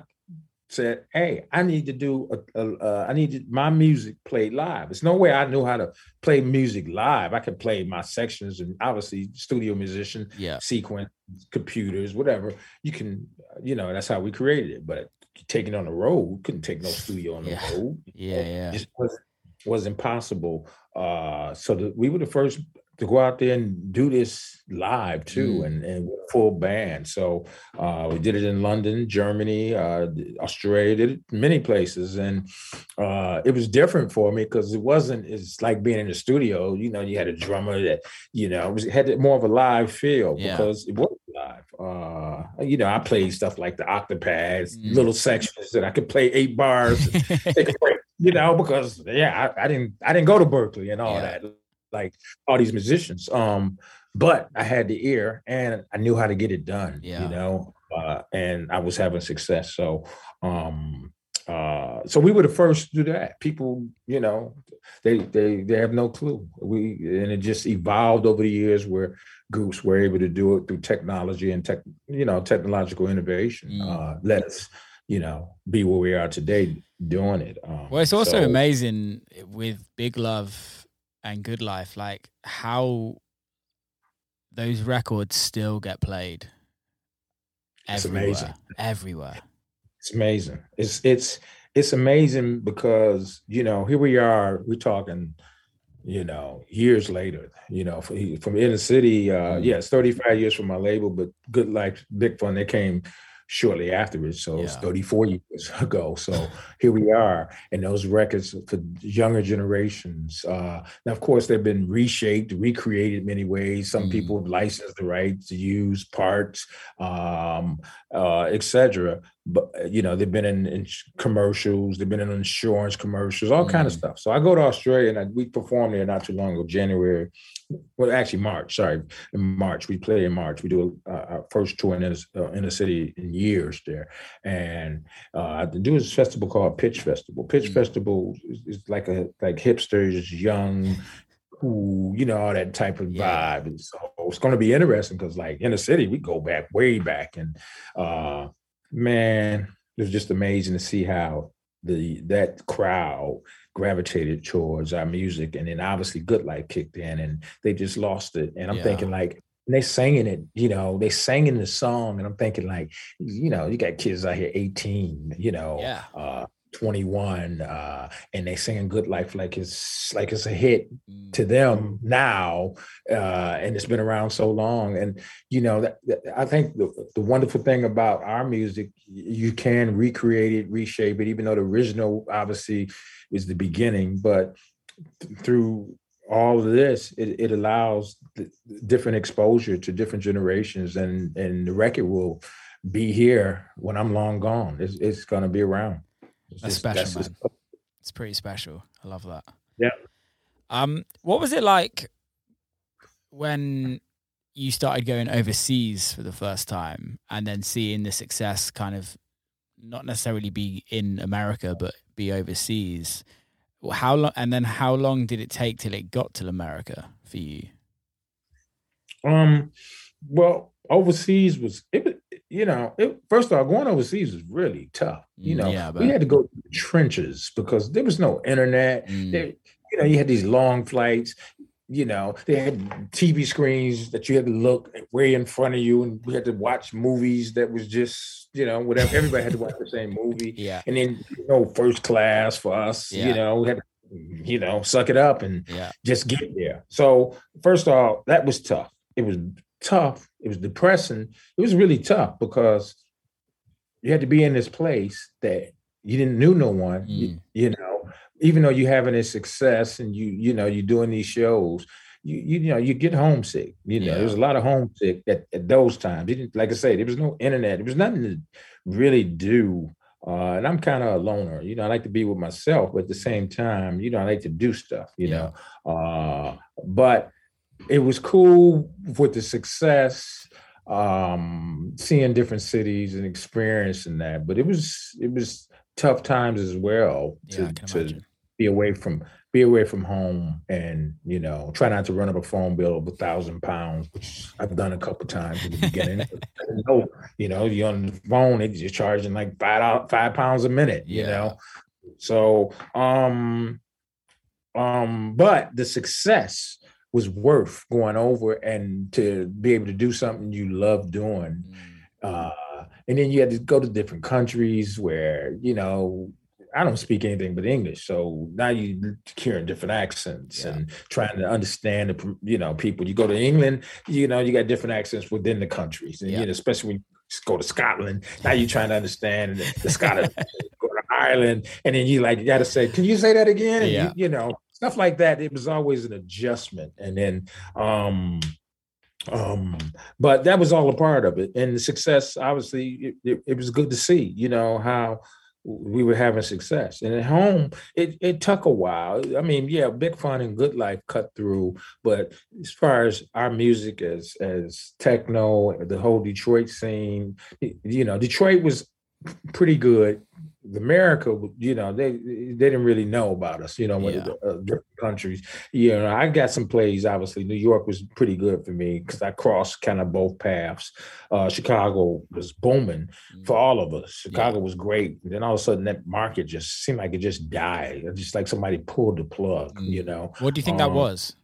said, "Hey, I need to do a, a uh, I need to, my music played live. There's no way I knew how to play music live. I could play my sections and obviously studio musician, yeah, sequence, computers, whatever. You can, you know, that's how we created it. But taking on the road, couldn't take no (laughs) studio on the yeah. road. Yeah, yeah, it was, was impossible. Uh, so the, we were the first to go out there and do this live too mm. and, and full band so uh, we did it in london germany uh, australia did it many places and uh, it was different for me because it wasn't it's like being in the studio you know you had a drummer that you know it was, had more of a live feel yeah. because it was live uh, you know i played stuff like the octopads mm. little sections that i could play eight bars (laughs) you know because yeah I, I, didn't i didn't go to Berklee and all yeah. that like all these musicians. Um, but I had the ear and I knew how to get it done. Yeah. You know, uh, and I was having success. So, um, uh, so we were the first to do that. People, you know, they they they have no clue. We and it just evolved over the years where groups were able to do it through technology and tech, you know, technological innovation. Mm. Uh, let us, you know, be where we are today doing it. Um, well, it's also so, amazing with Big Love and Good Life, like how those records still get played. It's amazing. Everywhere. It's amazing. It's it's it's amazing because you know here we are. We're talking, you know, years later. You know, from, from inner city. Uh, mm. Yeah, it's 35 years from my label, but Good Life, Big Fun. They came shortly afterwards. So yeah. it's 34 years (laughs) ago. So here we are. And those records for younger generations. Uh, now, of course, they've been reshaped, recreated many ways. Some mm. people have licensed the rights to use parts, um, uh, etc. But you know, they've been in, in, commercials, they've been in insurance commercials, all mm. kind of stuff. So I go to Australia and I, we performed there not too long ago, January well, actually March. Sorry, in March we play in March. We do a, our first tour in the uh, in the city in years there, and uh, I do this festival called Pitch Festival. Pitch mm-hmm. Festival is, is, like a like hipsters, young, cool, you know, all that type of yeah. vibe. And so it's going to be interesting because like Inner City we go back way back, and uh, man, it was just amazing to see how the that crowd gravitated towards our music. And then obviously Good Life kicked in and they just lost it. And I'm yeah. thinking like, they singing it, you know, they singing the song, and I'm thinking like, you know, you got kids out here 18, you know, yeah. uh, 21, uh, and they singing "Good Life" like it's like it's a hit mm. to them now, uh, and it's been around so long. And you know, that, that, I think the, the wonderful thing about our music, you can recreate it, reshape it, even though the original obviously is the beginning, but th- through all of this, it, it allows different exposure to different generations, and and the record will be here when I'm long gone. It's, it's going to be around. It's that's special, man. It's pretty special. I love that. Yeah. Um, what was it like when you started going overseas for the first time, and then seeing the success kind of not necessarily be in America, but be overseas. How long? And then how long did it take till it got to America for you? Um, well, overseas was it. You know, it, first of all, going overseas was really tough. You mm, know, yeah, we had to go to the trenches because there was no internet. Mm. There, you know, you had these long flights you know, they had TV screens that you had to look way in front of you, and we had to watch movies that was just, you know, whatever. Everybody had to watch the same movie. (laughs) Yeah. And then, you know, first class for us, yeah. you know, we had to, you know, suck it up and yeah. just get there. So, first of all, that was tough. It was tough. It was depressing. It was really tough because you had to be in this place that you didn't knew no one. Mm. You, you, know, even though you having a success and you you know you're doing these shows, you you, you know you get homesick. You know, yeah. there was a lot of homesick at, at those times. like I said, there was no internet. There was nothing to really do. Uh, and I'm kind of a loner. You know, I like to be with myself, but at the same time, you know, I like to do stuff. You yeah. know, uh, but it was cool with the success um seeing different cities and experiencing that but it was it was tough times as well to yeah, to be away from be away from home and you know try not to run up a phone bill of a thousand pounds which i've done a couple times in the beginning. (laughs) Know, you know you're on the phone you're charging like five five pounds a minute yeah. you know? So um um but the success was worth going over and to be able to do something you love doing. Mm. Uh, and then you had to go to different countries where, you know, I don't speak anything but English. So now you hearing different accents yeah. and trying to understand the, you know, people. You go to England, you know, you got different accents within the countries. And, yeah. you know, especially when you go to Scotland, now you're trying to understand the, the Scottish, (laughs) go to Ireland. And then you like, you got to say, can you say that again? And yeah. you, you know, stuff like that it was always an adjustment and then um um but that was all a part of it and the success obviously it, it, it, was good to see you know how we were having success and at home it, it took a while i mean yeah big fun and good life cut through but as far as our music as as techno the whole detroit scene you know detroit was pretty good America, you know, they they didn't really know about us, you know, yeah. uh, different countries. You know, I got some plays. Obviously, New York was pretty good for me because I crossed kind of both paths. Uh, Chicago was booming mm-hmm. for all of us. Chicago yeah. was great. And then all of a sudden, that market just seemed like it just died. Just like somebody pulled the plug. Mm-hmm. You know, what do you think um, that was?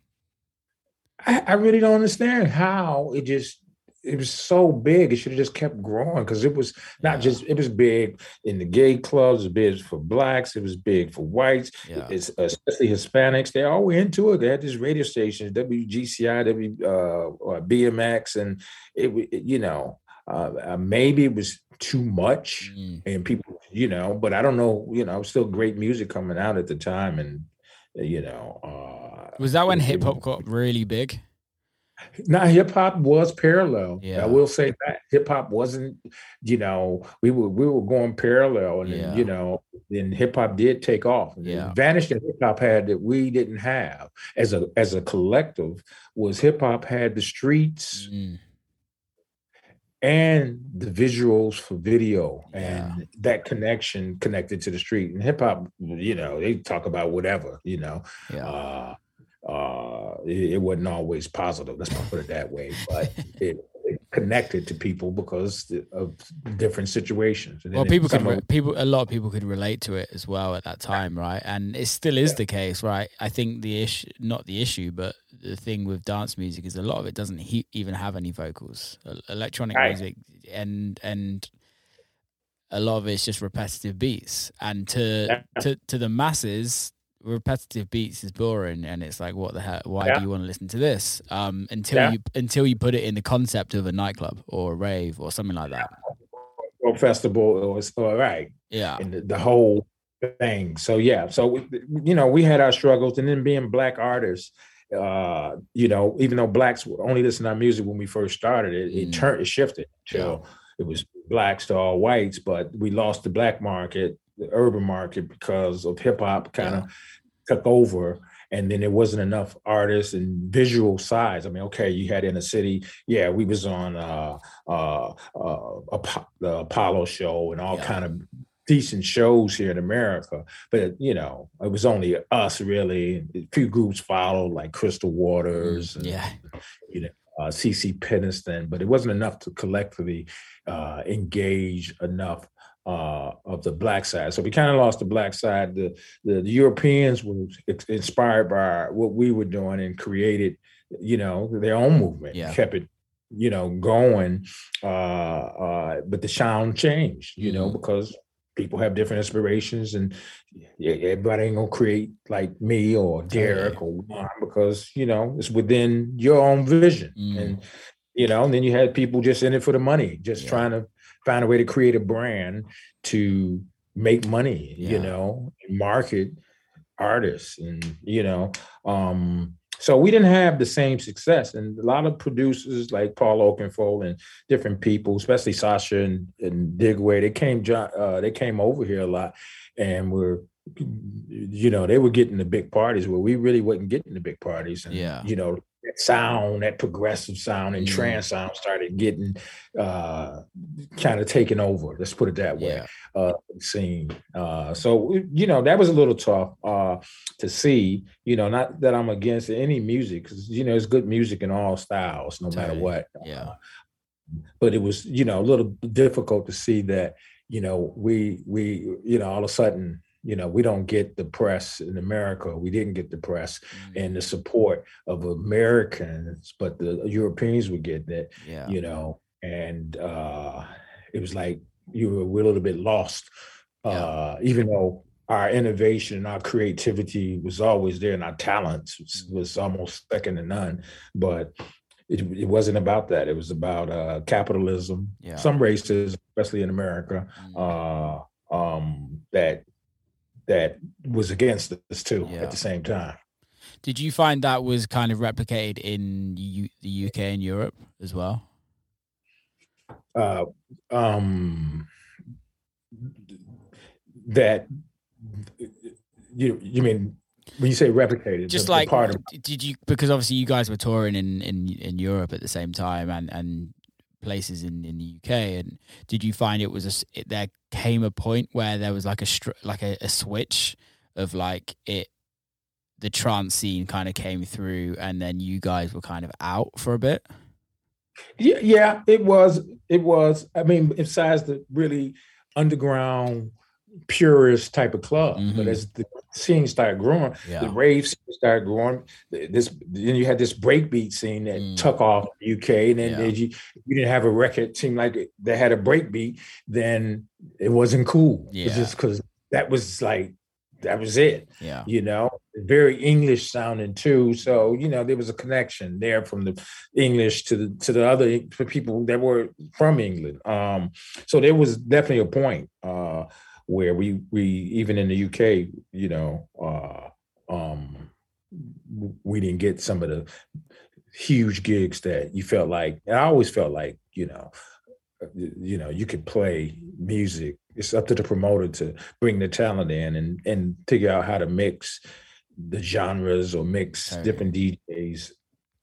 I, I really don't understand how it just it was so big. It should have just kept growing because it was not yeah. just it was big in the gay clubs. It was big for blacks. It was big for whites. Yeah. It's especially Hispanics. They all were into it. They had these radio stations, WGCI, W uh, BMX, and it, it you know uh, uh, maybe it was too much mm. and people you know. But I don't know. You know, still great music coming out at the time, and you know. Uh, was that when hip hop got really big? Now hip hop was parallel. Yeah. I will say that hip hop wasn't, you know, we were we were going parallel, and yeah. then, you know, then hip hop did take off. And yeah. That hip hop had that we didn't have as a as a collective was hip hop had the streets. Mm. And the visuals for video yeah. and that connection connected to the street and hip hop, you know, they talk about whatever, you know. Yeah. Uh, uh, it, it, wasn't always positive. Let's not put it that way, but (laughs) it, it connected to people because of different situations. And well, people could re- people a lot of people could relate to it as well at that time, right? And it still is yeah. the case, right? I think the issue, not the issue, but the thing with dance music is a lot of it doesn't he- even have any vocals. Electronic right. music and and a lot of it's just repetitive beats, and to yeah. to to the masses repetitive beats is boring and it's like what the hell why yeah. do you want to listen to this um until yeah. you until you put it in the concept of a nightclub or a rave or something like that or festival or, or right yeah and the, the, whole thing so yeah so you know we had our struggles and then being black artists uh you know even though blacks were only listening to our music when we first started it it mm. turned it shifted so yeah. it was blacks to all whites but we lost the black market the urban market because of hip hop kind of yeah. took over and then there wasn't enough artists and visual sides. I mean, okay, you had Inner City, yeah, we was on uh, uh, uh, the Apollo show and all yeah. kind of decent shows here in America, but you know, it was only us really. A few groups followed, like Crystal Waters, and, yeah, you know, uh, CeCe Peniston, but it wasn't enough to collectively uh, engage enough uh, of the black side. So we kind of lost the black side. The, the, the Europeans were inspired by what we were doing and created, you know, their own movement. Yeah. Kept it, you know, going. Uh, uh, but the sound changed, you mm-hmm. know, because people have different inspirations and everybody ain't gonna create like me or Derrick or Juan because you know it's within your own vision mm. and you know, and then you had people just in it for the money, just yeah. trying to find a way to create a brand to make money, yeah. you know, market artists and you know, um so we didn't have the same success. And a lot of producers like Paul Oakenfold and different people, especially Sasha and, and Digweed, they came uh, they came over here a lot and were you know, they were getting the big parties where we really wasn't getting the big parties. And, yeah. you know, that sound, that progressive sound and mm. trance sound started getting uh, kind of taken over. Let's put it that way. Yeah. Uh, scene. Uh, so you know that was a little tough uh, to see. You know, not that I'm against any music because you know it's good music in all styles, no matter what. Yeah. Uh, but it was you know a little difficult to see that you know we we you know all of a sudden you know we don't get the press in america we didn't get the press mm-hmm. and the support of americans but the europeans would get that yeah. you know and uh it was like you were a little bit lost yeah. uh even though our innovation and our creativity was always there and our talents was, mm-hmm. was almost second to none but it, it wasn't about that it was about uh capitalism yeah. some races especially in america mm-hmm. uh um that that was against us too yeah. at the same time. Did you find that was kind of replicated in U- the UK and Europe as well? Uh, um, that you you mean when you say replicated? Just the, like the part of did you because obviously you guys were touring in in in Europe at the same time and and places in, in the UK. And did you find it was a, it, there came a point where there was like a like a, a switch of like it the trance scene kind of came through and then you guys were kind of out for a bit? Yeah, yeah, it was. It was. I mean, besides the really underground purist type of club, mm-hmm. but as the scene started growing, yeah. the rave scene started growing. This then you had this breakbeat scene that mm. took off UK, and then yeah. you you didn't have a record seemed like that had a breakbeat, then it wasn't cool. Yeah. It's just because that was like that was it. Yeah, you know, very English sounding too. So you know there was a connection there from the English to the to the other for people that were from England. Um, so there was definitely a point. Uh, where we we even in the UK, you know, uh, um, we didn't get some of the huge gigs that you felt like. I always felt like, you know, uh, you know, you could play music. It's up to the promoter to bring the talent in and and figure out how to mix the genres or mix right. different DJs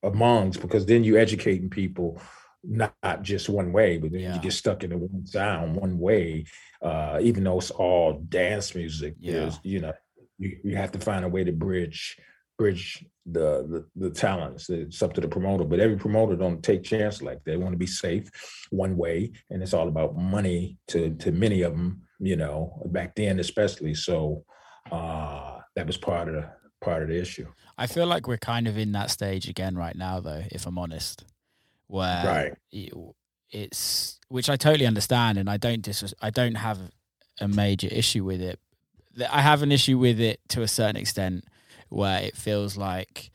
amongst because then you're educating people not, just one way, but then yeah. you get stuck in one sound, one way. Uh, even though it's all dance music, yeah. you know, you, you have to find a way to bridge bridge the, the the talents. It's up to the promoter, but every promoter don't take chance like they want to be safe one way, and it's all about money to to many of them. You know, back then especially. So uh, that was part of the part of the issue. I feel like we're kind of in that stage again right now, though. If I'm honest, where right. it's which I totally understand, and I don't dis- I don't have a major issue with it. I have an issue with it to a certain extent, where it feels like,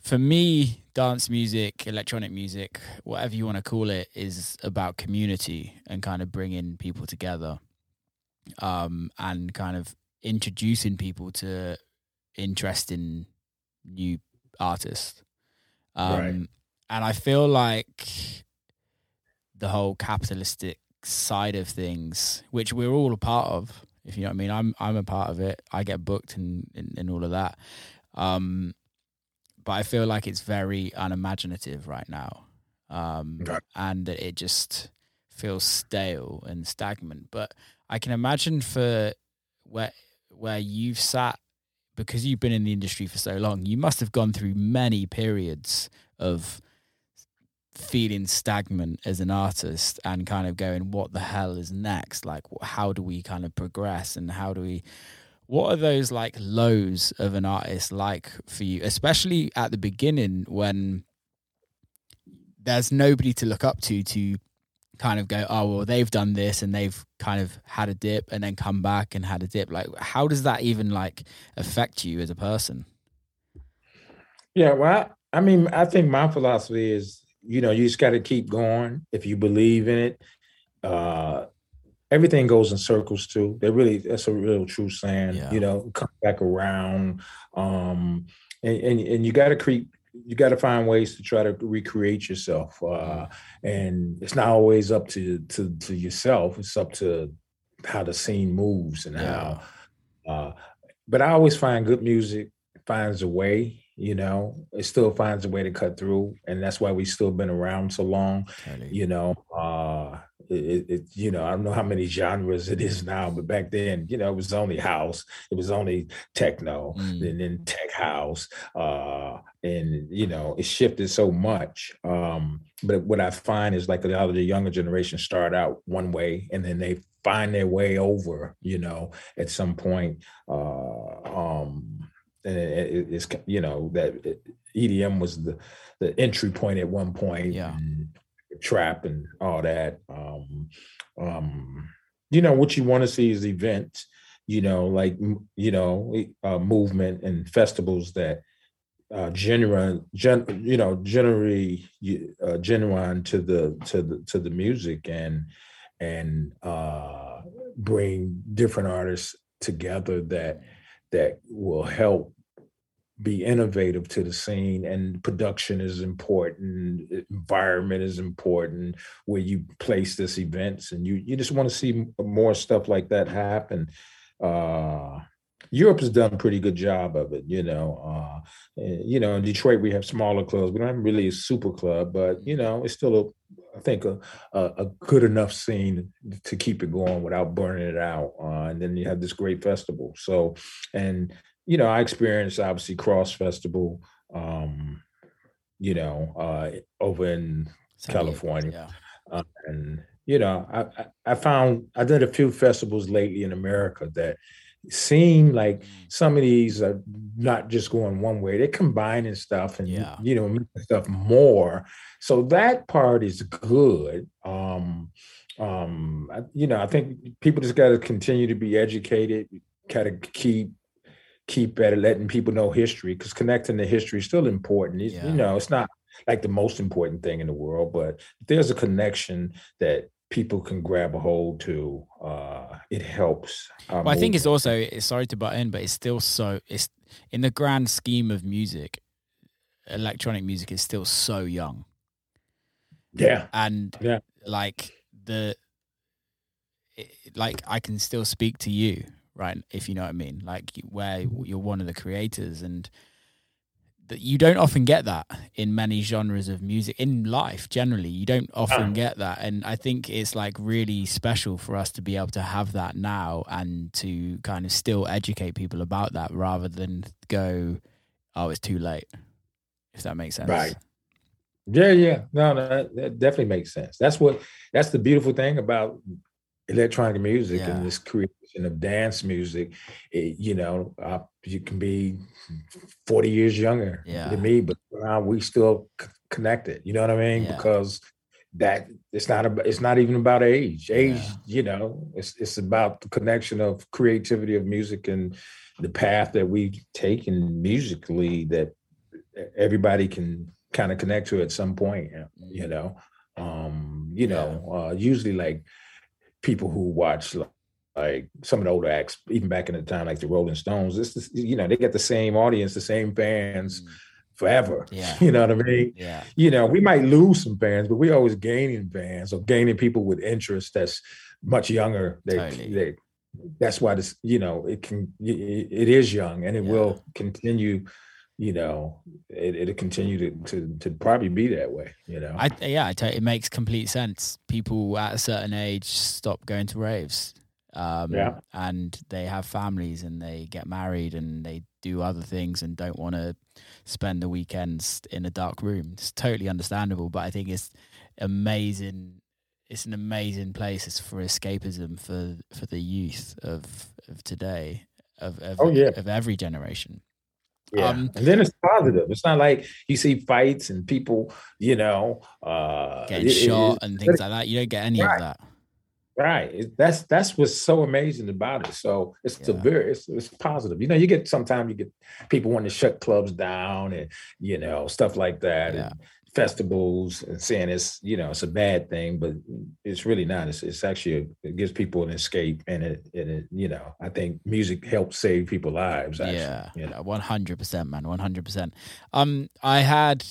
for me, dance music, electronic music, whatever you want to call it, is about community and kind of bringing people together, um, and kind of introducing people to interesting new artists. Um, right and I feel like the whole capitalistic side of things, which we're all a part of, if you know what I mean, I'm I'm a part of it. I get booked and and, and all of that. Um, but I feel like it's very unimaginative right now, um, and that it just feels stale and stagnant. But I can imagine for where where you've sat because you've been in the industry for so long, you must have gone through many periods of feeling stagnant as an artist and kind of going what the hell is next? Like how do we kind of progress? And how do we what are those like lows of an artist like for you? Especially at the beginning when there's nobody to look up to to kind of go oh well they've done this and they've kind of had a dip and then come back and had a dip. Like how does that even like affect you as a person? Yeah well i mean i think my philosophy is you know, you just got to keep going if you believe in it. Uh, everything goes in circles too. They really, that's a real true saying. Yeah. You know, come back around, um, and and, and you got to create. You got to find ways to try to recreate yourself, uh, mm-hmm. and it's not always up to to to yourself. It's up to how the scene moves and yeah. how. Uh, but I always find good music finds a way you know it still finds a way to cut through and that's why we've still been around so long you know uh it, it, you know i don't know how many genres it is now but back then you know it was only house it was only techno mm. and then tech house uh and you know it shifted so much um but what i find is like a lot of the younger generation start out one way and then they find their way over you know at some point uh um and it, it's you know that EDM was the the entry point at one point. Yeah. trap and all that. Um, um, you know what you want to see is events. You know, like you know, uh, movement and festivals that uh, genuine, gen, you know, generally uh, genuine to the to the to the music and and uh, bring different artists together that that will help be innovative to the scene and production is important environment is important where you place this events and you you just want to see more stuff like that happen uh Europe has done a pretty good job of it, you know. Uh, you know, in Detroit we have smaller clubs. We don't have really a super club, but you know, it's still a, I think a, a, good enough scene to keep it going without burning it out. Uh, and then you have this great festival. So, and you know, I experienced obviously CRSSD Festival, um, you know, uh, over in San California, yeah. uh, and you know, I, I found I did a few festivals lately in America that seem like mm. some of these are not just going one way; they're combining stuff and yeah. you know making stuff more. So that part is good. Um, um, you know, I think people just got to continue to be educated, got to keep keep at it, letting people know history because connecting the history is still important. Yeah. You know, it's not like the most important thing in the world, but there's a connection that people can grab a hold to. Uh, it helps. Well, I think it's also sorry to butt in, but it's still so it's in the grand scheme of music. Electronic music is still so young. Yeah, and yeah, like the like I can still speak to you right? If you know what I mean, like where you're one of the creators and that you don't often get that in many genres of music in life generally you don't often uh. get that. And i think it's like really special for us to be able to have that now and to kind of still educate people about that rather than go oh it's too late if that makes sense. Right. Yeah yeah. No, no that, that definitely makes sense. That's what that's the beautiful thing about electronic music yeah. and this creation of dance music, it, you know, uh, you can be 40 years younger yeah. than me, but uh, we still c- connected. You know what I mean? Yeah. Because that it's not about it's not even about age. Age, you know, it's it's about the connection of creativity of music and the path that we take in musically that everybody can kind of connect to at some point. You mm-hmm. know, um, you know, uh, usually like people who watch like some of the older acts, even back in the time, like the Rolling Stones. This, is you know, they get the same audience, the same fans. Mm. Forever, yeah. (laughs) You know what I mean? Yeah. You know, we might lose some fans, but we're always gaining fans or gaining people with interest that's much younger. They, totally. they, that's why this, you know, it can, it, it is young and it yeah. will continue you know, it, it'll continue to, to, to probably be that way, you know? I, yeah, I tell you, it makes complete sense. People at a certain age stop going to raves. Um, yeah. and they have families and they get married and they do other things and don't want to spend the weekends in a dark room. It's totally understandable, but I think it's amazing. It's an amazing place it's for escapism for for the youth of of today of of, oh, yeah. of every generation. Yeah. Um, and then it's positive. It's not like you see fights and people, you know, uh, getting it, shot it, and things like that. You don't get any right. of that. Right. That's that's what's so amazing about it. So it's yeah. a very it's, it's positive. You know, you get sometimes you get people wanting to shut clubs down and you know stuff like that. Yeah. And festivals and saying it's you know it's a bad thing, but it's really not. It's it's actually a, it gives people an escape, and it and it you know I think music helps save people lives. Actually, yeah, you know, one hundred percent, man, one hundred percent. Um, I had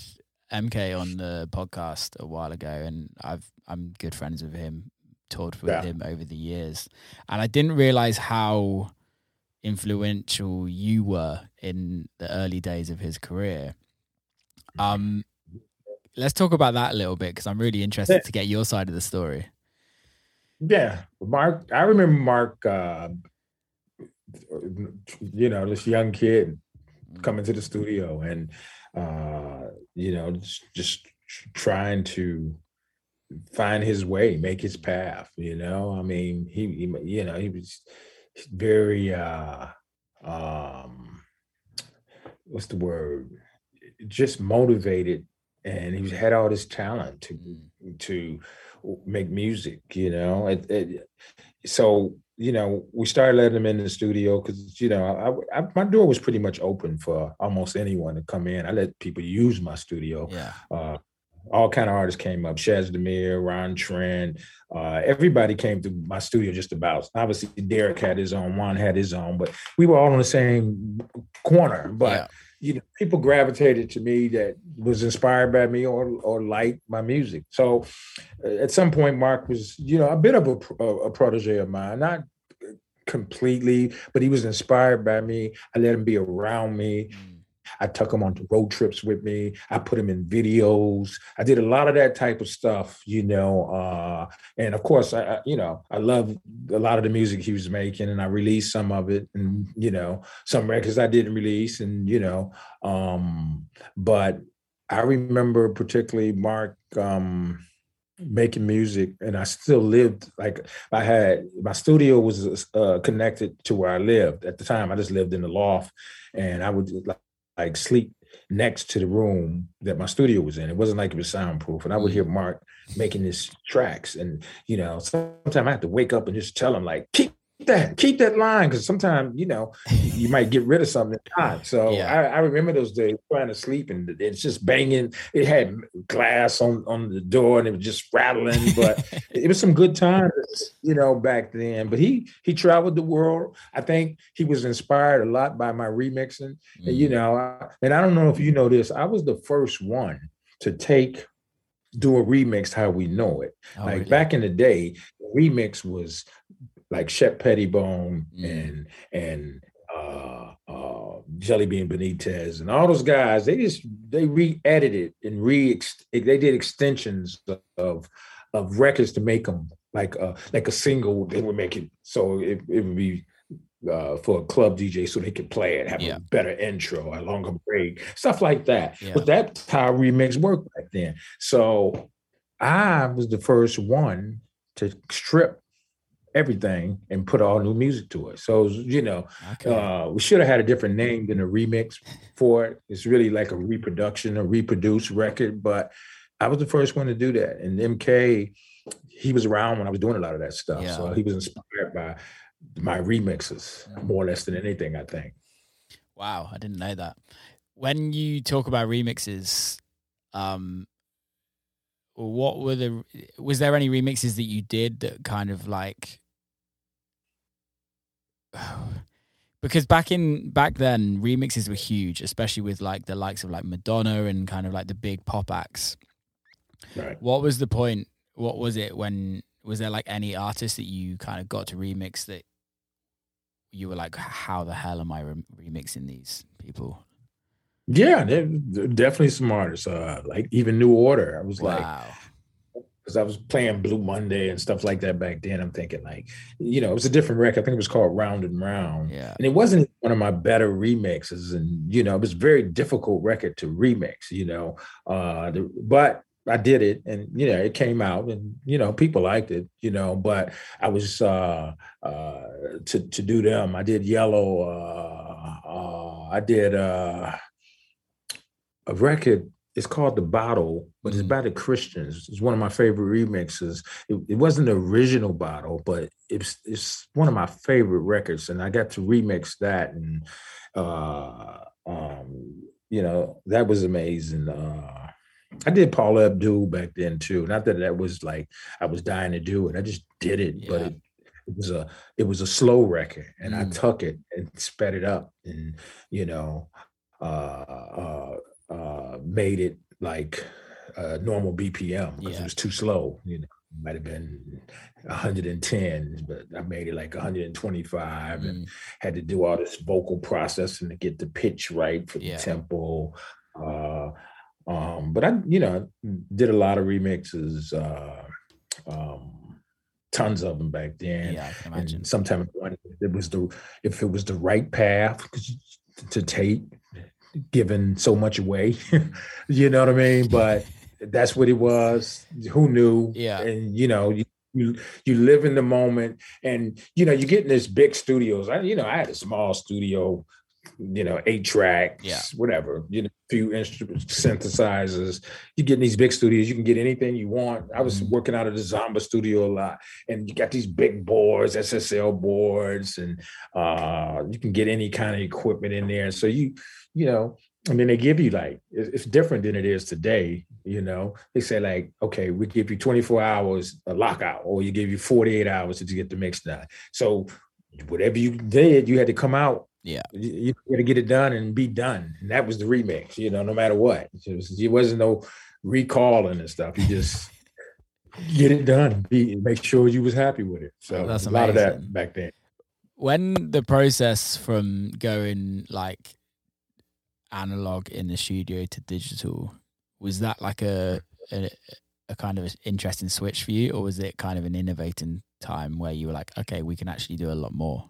MK on the podcast a while ago, and I've I'm good friends with him toured with yeah. him over the years, and I didn't realize how influential you were in the early days of his career. Um, let's talk about that a little bit because I'm really interested yeah. to get your side of the story. Yeah, Mark. I remember Mark. Uh, you know, this young kid coming to the studio and uh, you know just, just trying to find his way, make his path. You know, I mean, he, he you know, he was very uh um what's the word? Just motivated and he had all this talent to mm. to make music, you know. It, it, so you know, we started letting him in the studio because you know, I, I, my door was pretty much open for almost anyone to come in. I let people use my studio. Yeah. Uh, all kind of artists came up. Chez Damier, Ron Trent, uh, everybody came to my studio just about. Obviously, Derrick had his own, Juan had his own, but we were all in the same corner. But yeah. You know, people gravitated to me that was inspired by me or or liked my music. So uh, at some point, Marc was, you know, a bit of a, a, a protege of mine, not completely, but he was inspired by me. I let him be around me. Mm I took him on road trips with me. I put him in videos. I did a lot of that type of stuff, you know. Uh, and of course, I, I, you know, I love a lot of the music he was making, and I released some of it, and you know, some records I didn't release, and you know, um, but I remember particularly Marc. Um, making music and I still lived like I had my studio was uh, connected to where I lived at the time I just lived in the loft and I would like like sleep next to the room that my studio was in. It wasn't like it was soundproof. And I would hear mm. Marc making his tracks. And, you know, sometimes I have to wake up and just tell him, like, keep that, keep that line. Cause sometimes, you know, you might get rid of something time. So yeah. I, I, remember those days trying to sleep and it's just banging. It had glass on, on the door and it was just rattling, but (laughs) it was some good times, you know, back then. But he he traveled the world. I think he was inspired a lot by my remixing. Mm. And, you mm. know, and I don't know if you know this, I was the first one to take do a remix how we know it. Oh, like really? back in the day, remix was like Shep Pettibone mm. and and uh, uh, Jellybean Benitez and all those guys. They just they re-edited and re they did extensions of of records to make them like a like a single. They would make it so it, it would be uh, for a club DJ so they could play it, have yeah. a better intro, a longer break, stuff like that. Yeah. But that's how remix worked back then. So I was the first one to strip everything and put all new music to it. So you know, okay. uh, we should have had a different name than a remix for it. It's really like a reproduction, a reproduced record. But I was the first one to do that, and MK, he was around when I was doing a lot of that stuff. Yeah. So he was inspired by my remixes more or less than anything. I think. Wow, I didn't know that. When you talk about remixes, um, what were the was there any remixes that you did that kind of like (sighs) because back in back then remixes were huge especially with like the likes of like madonna and kind of like the big pop acts. Right. What was the point what was it when was there like any artist that you kind of got to remix that you were like how the hell am i re- remixing these people? Yeah they're, they're definitely some artists uh like even new order. I was wow. like because I was playing Blue Monday and stuff like that back then. I'm thinking like, you know, it was a different record. I think it was called Round and Round. Yeah. And it wasn't one of my better remixes. And, you know, it was a very difficult record to remix, you know. Uh the, but I did it and you know it came out and you know people liked it, you know, but I was uh uh to to do them. I did Yello uh uh I did uh a record it's called The Bottle, but it's mm. by the Christians. It's one of my favorite remixes. It, it wasn't the original Bottle, but it's it's one of my favorite records, and I got to remix that, and uh, um, you know that was amazing. Uh, I did Paula Abdul back then too. Not that that was like I was dying to do it. I just did it, yeah. but it, it, was a it was a slow record, and mm. I took it and sped it up, and you know, uh, uh, uh, made it like a normal BPM because yeah. it was too slow. You know, it might have been 110, but I made it like 125, mm. and had to do all this vocal processing to get the pitch right for yeah. the tempo. Uh, um, but I, you know, did a lot of remixes, uh, um, tons of them back then. Yeah, I can imagine. And sometimes it was the if it was the right path to take, given so much away. (laughs) you know what I mean? But that's what it was. Who knew? Yeah. And you know, you, you you live in the moment and you know you get in this big studios i you know i had a small studio you know, eight tracks, yeah. whatever, you know, a few instruments, synthesizers. You get in these big studios, you can get anything you want. I was mm-hmm. working out of the Zomba studio a lot, and you got these big boards, SSL boards, and uh, you can get any kind of equipment in there. So you, you know, I mean, they give you like it's different than it is today. You know, they say like, okay, we give you 24 hours a lockout, or you give you 48 hours to get the mix done. So whatever you did, you had to come out yeah, you, you got to get it done and be done, and that was the remix. You know, no matter what, it, was, it wasn't no recalling and stuff. You just (laughs) get it done, be make sure you was happy with it. So that's a lot of that back then. When the process from going like analog in the studio to digital was that like a, a a kind of interesting switch for you, or was it kind of an innovating time where you were like, okay, we can actually do a lot more?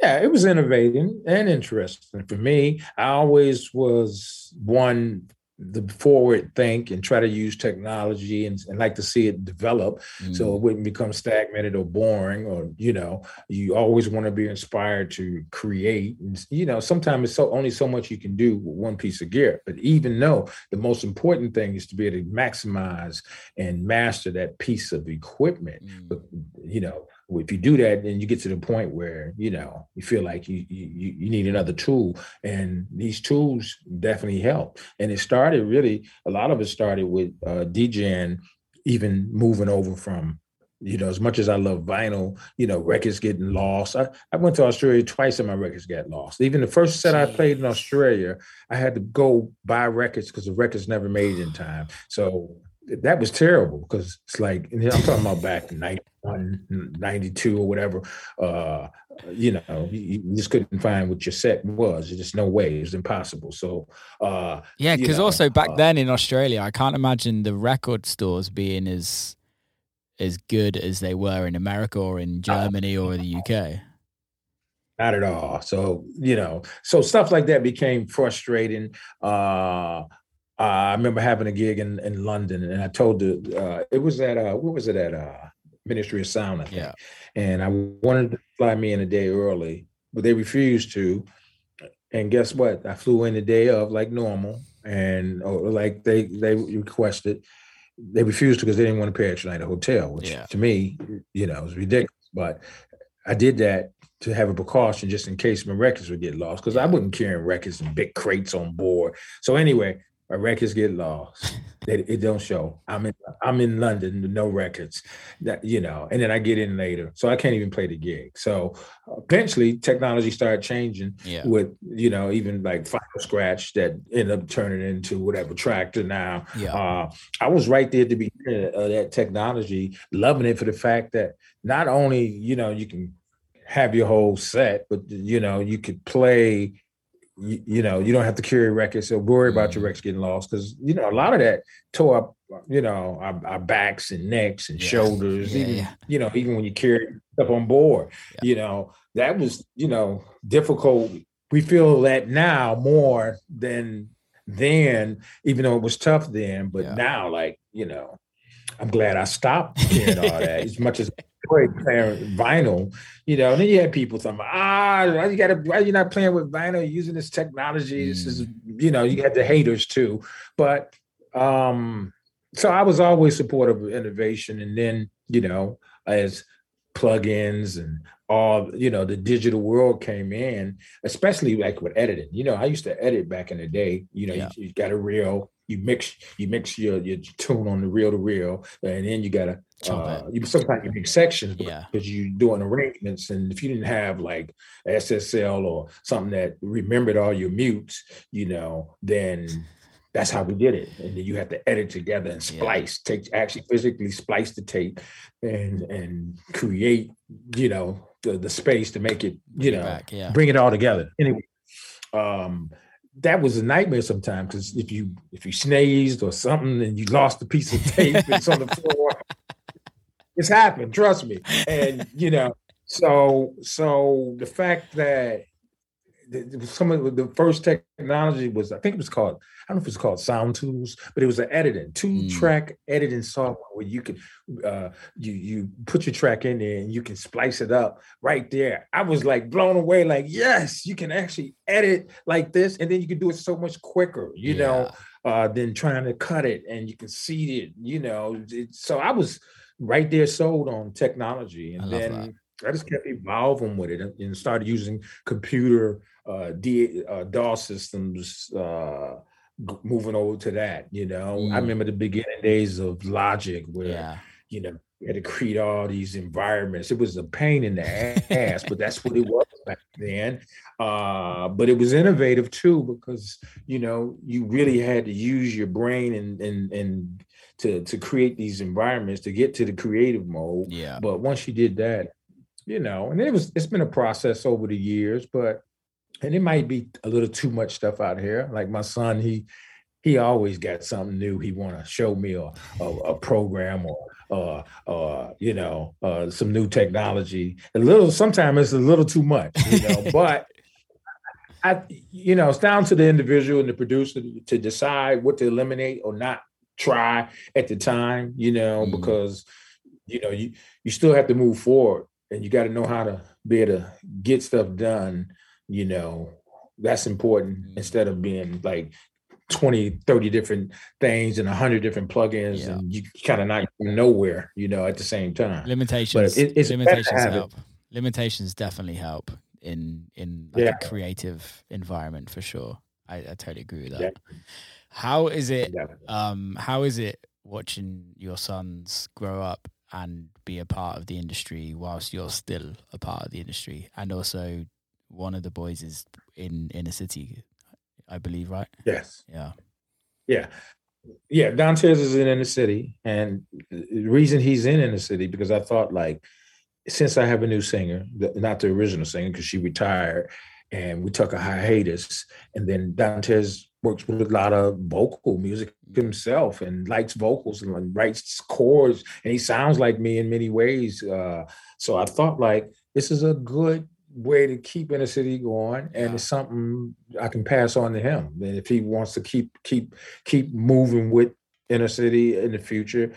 Yeah, it was innovating and interesting for me. I always was one the forward think and try to use technology and, and like to see it develop mm. so it mm. wouldn't become stagnated or boring or you know you always want to be inspired to create and you know sometimes it's so only so much you can do with one piece of gear but even though the most important thing is to be able to maximize and master that piece of equipment mm. but you know if you do that, then you get to the point where you know you feel like you you you need another tool, and these tools definitely help. And it started really a lot of it started with uh, DJing, even moving over from you know, as much as I love vinyl, you know, records getting lost. I, I went to Australia twice and my records got lost. Even the first set I played in Australia, I had to go buy records because the records never made in time. So that was terrible because it's like I'm talking about back in 91, 92 or whatever. Uh, you know, you, you, just couldn't find what your set was. There's just no way. It was impossible. So uh, yeah, because also back uh, then in Australia, I can't imagine the record stores being as as good as they were in America or in Germany or the UK. Not at all. So you know, so stuff like that became frustrating. Uh, uh, I remember having a gig in, in London, and I told the uh, it was at uh, what was it at uh, Ministry of Sound, I think. Yeah. And I wanted to fly me in a day early, but they refused to. And guess what? I flew in the day of like normal, and or like they they requested. They refused because they didn't want to pay extra night at a hotel, which yeah. to me, you know, was ridiculous. But I did that to have a precaution just in case my records would get lost because I wasn't carrying records in big crates on board. So anyway, my records get lost. it, it, don't show. I'm in I'm in London no records. That you know, and then I get in later, so I can't even play the gig. So eventually, technology started changing yeah. with you know even like Final Scratch that ended up turning into whatever Traktor now. Yeah. Uh, I was right there at the beginning of that technology, loving it for the fact that not only you know you can have your whole set, but you know you could play you, you, know, you don't have to carry records, so worry mm. about your mm. records getting lost because you know a lot of that tore up, you know, our, our backs and necks and yeah. shoulders. Yeah, even yeah. you know, even when you carry stuff on board, you know, that was you know difficult. We feel that now more than then, even though it was tough then. But now, like you know, I'm glad I stopped hearing all that. (laughs) As much as playing vinyl, you know, and then you had people talking about, ah, you gotta why you not playing with vinyl, using this technology. This is, mm. you know, you had the haters too. But um, so I was always supportive of innovation. And then, you know, as plugins and all you know the digital world came in especially like with editing you know i used to edit back in the day you know yeah. you, you, got a reel you mix you mix your your tune on the reel to reel and then you gotta uh, you sometimes you make sections because yeah. you're doing arrangements and if you didn't have like ssl or something that remembered all your mutes you know then that's how we did it. And then you have to edit together and splice, yeah. take actually physically splice the tape and and create, you know, the, the space to make it, you know, back, yeah. bring it all together. Anyway, um, that was a nightmare sometimes because if you if you sneezed or something and you lost a piece of tape, it's on the floor. It's happened, trust me. And you know, (laughs) so so the fact that some of the first technology was I think it was called I don't know if it's called Sound Tools, but it was an editing two mm. track editing software where you could uh, you you put your track in there and you can splice it up right there. I was like blown away, like yes, you can actually edit like this, and then you can do it so much quicker, you yeah. know, uh, than trying to cut it and you can see it, you know. It, so I was right there sold on technology, and then. I just kept evolving with it and started using computer uh, D, uh, DOS systems, uh, moving over to that. You know, mm. I remember the beginning days of Logic where, yeah. you know, you had to create all these environments. It was a pain in the ass, but that's what it was back then. Uh, but it was innovative too because you know you really had to use your brain and and and to to create these environments to get to the creative mode. Yeah. But once you did that, you know, and it was it's been a process over the years, but and it might be a little too much stuff out here. Like my son, he he always got something new he want to show me or a, a, program or uh, uh, you know uh, some new technology. A little sometimes it's a little too much, you know. (laughs) but I, you know, it's down to the individual and the producer to decide what to eliminate or not try at the time, you know, mm. because you know you you still have to move forward and you got to know how to be able to get stuff done you know that's important mm-hmm. instead of being like 20 30 different things and 100 different plugins yeah. and you kind of not nowhere you know at the same time limitations it, it's limitations help it. limitations definitely help in in like yeah. a creative environment for sure I, I totally agree with that yeah. How is it um how is it watching your sons grow up and be a part of the industry whilst you're still a part of the industry and also one of the boys is in in inner city, I believe, right? Yes. Yeah. Yeah. Yeah. Dantiez is in inner city. And the reason he's in inner city, because I thought like, since I have a new singer, not the original singer, because she retired, and we took a hiatus, and then Dantiez works with a lot of vocal music himself and likes vocals and writes chords, and he sounds like me in many ways. Uh, so I thought like this is a good way to keep inner city going and yeah. it's something i can pass on to him and if he wants to keep keep keep moving with inner city in the future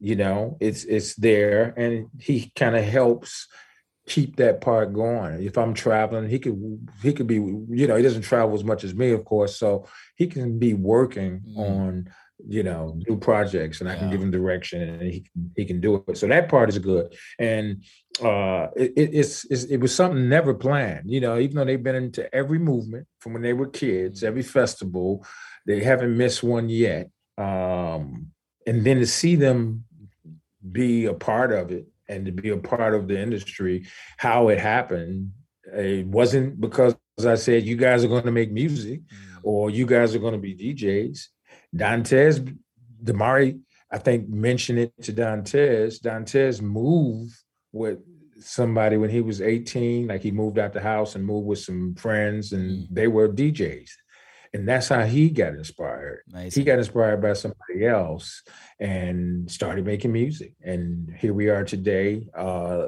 you know it's it's there and he kind of helps keep that part going if i'm traveling he could he could be you know he doesn't travel as much as me of course so he can be working mm. on you know new projects and i can give him direction and he, he can do it so that part is good and uh it, it's, it's it was something never planned you know even though they've been into every movement from when they were kids mm-hmm. every festival they haven't missed one yet um and then to see them be a part of it and to be a part of the industry how it happened it wasn't because i said you guys are going to make music mm-hmm. or you guys are going to be djs Dantiez, Damari, I think mentioned it to Dantiez. Dantiez moved with somebody when he was 18, like he moved out the house and moved with some friends, and mm. they were DJs. And that's how he got inspired. He got inspired by somebody else and started making music. And here we are today. Uh,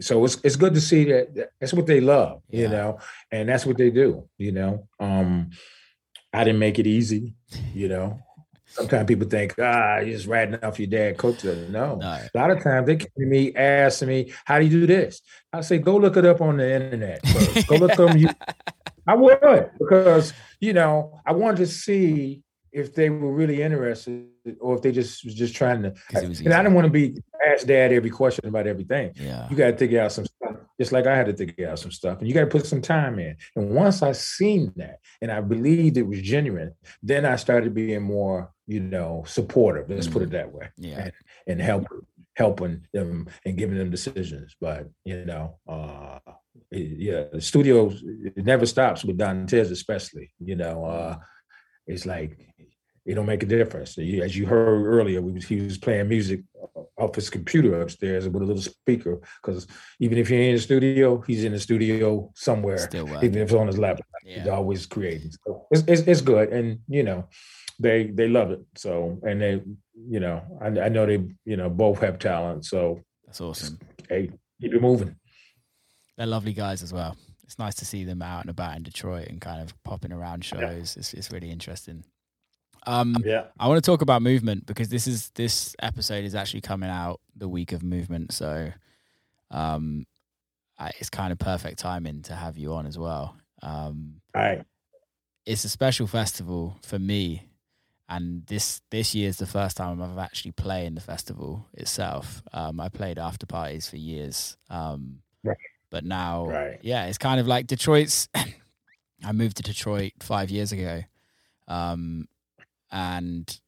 so it's it's good to see that that's what they love, yeah. you know, and that's what they do, you know. Um, I didn't make it easy, you know. sometimes people think, ah, you're just writing off your dad coach. No. no. A lot of times they come to me asking me, how do you do this? I say, go look it up on the internet first. go look them. (laughs) I would because you know I wanted to see if they were really interested or if they just was just trying to. And I didn't want to be asked dad every question about everything. Yeah, you got to figure out some stuff, just like I had to figure out some stuff, and you got to put some time in. And once I seen that, and I believed it was genuine, then I started being more, you know, supportive. Let's mm-hmm. put it that way. Yeah, and, and help helping them and giving them decisions. But you know, uh, yeah, the studio it never stops with Dantiez, especially. You know, uh, it's like it don't make a difference. As you heard earlier, was, he was playing music off his computer upstairs with a little speaker. Because even if you're in the studio, he's in the studio somewhere. even if it's on his laptop, yeah. he's always creating. So it's, it's, it's good, and you know, they they love it. So and they, you know, I, I know they, you know, both have talent. So that's awesome. Hey, keep it moving. They're lovely guys as well. It's nice to see them out and about in Detroit and kind of popping around shows. Yeah. It's, it's really interesting. Um, yeah, I want to talk about movement because this is this episode is actually coming out the week of movement, so um, it's kind of perfect timing to have you on as well. Um, All right, it's a special festival for me, and this this year is the first time I've actually played in the festival itself. Um, I played after parties for years, um, right. but now, right. yeah, it's kind of like Detroit's. (coughs) I moved to Detroit five years ago. Um, and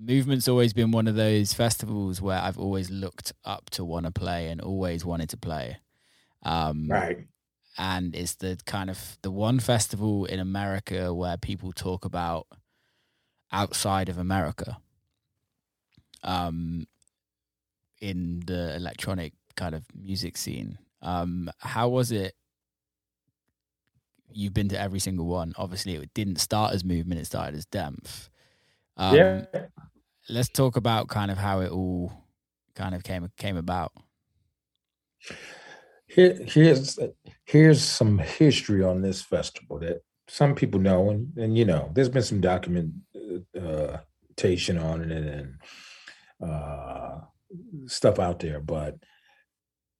movement's always been one of those festivals where I've always looked up to want to play and always wanted to play. Um, right. And it's the kind of the one festival in America where people talk about outside of America. Um, in the electronic kind of music scene. Um, how was it you've been to every single one. Obviously, it didn't start as movement; it started as DEMF. Um, yeah. Let's talk about kind of how it all kind of came came about. Here, here's here's some history on this festival that some people know, and and you know, there's been some documentation on it and uh, stuff out there, but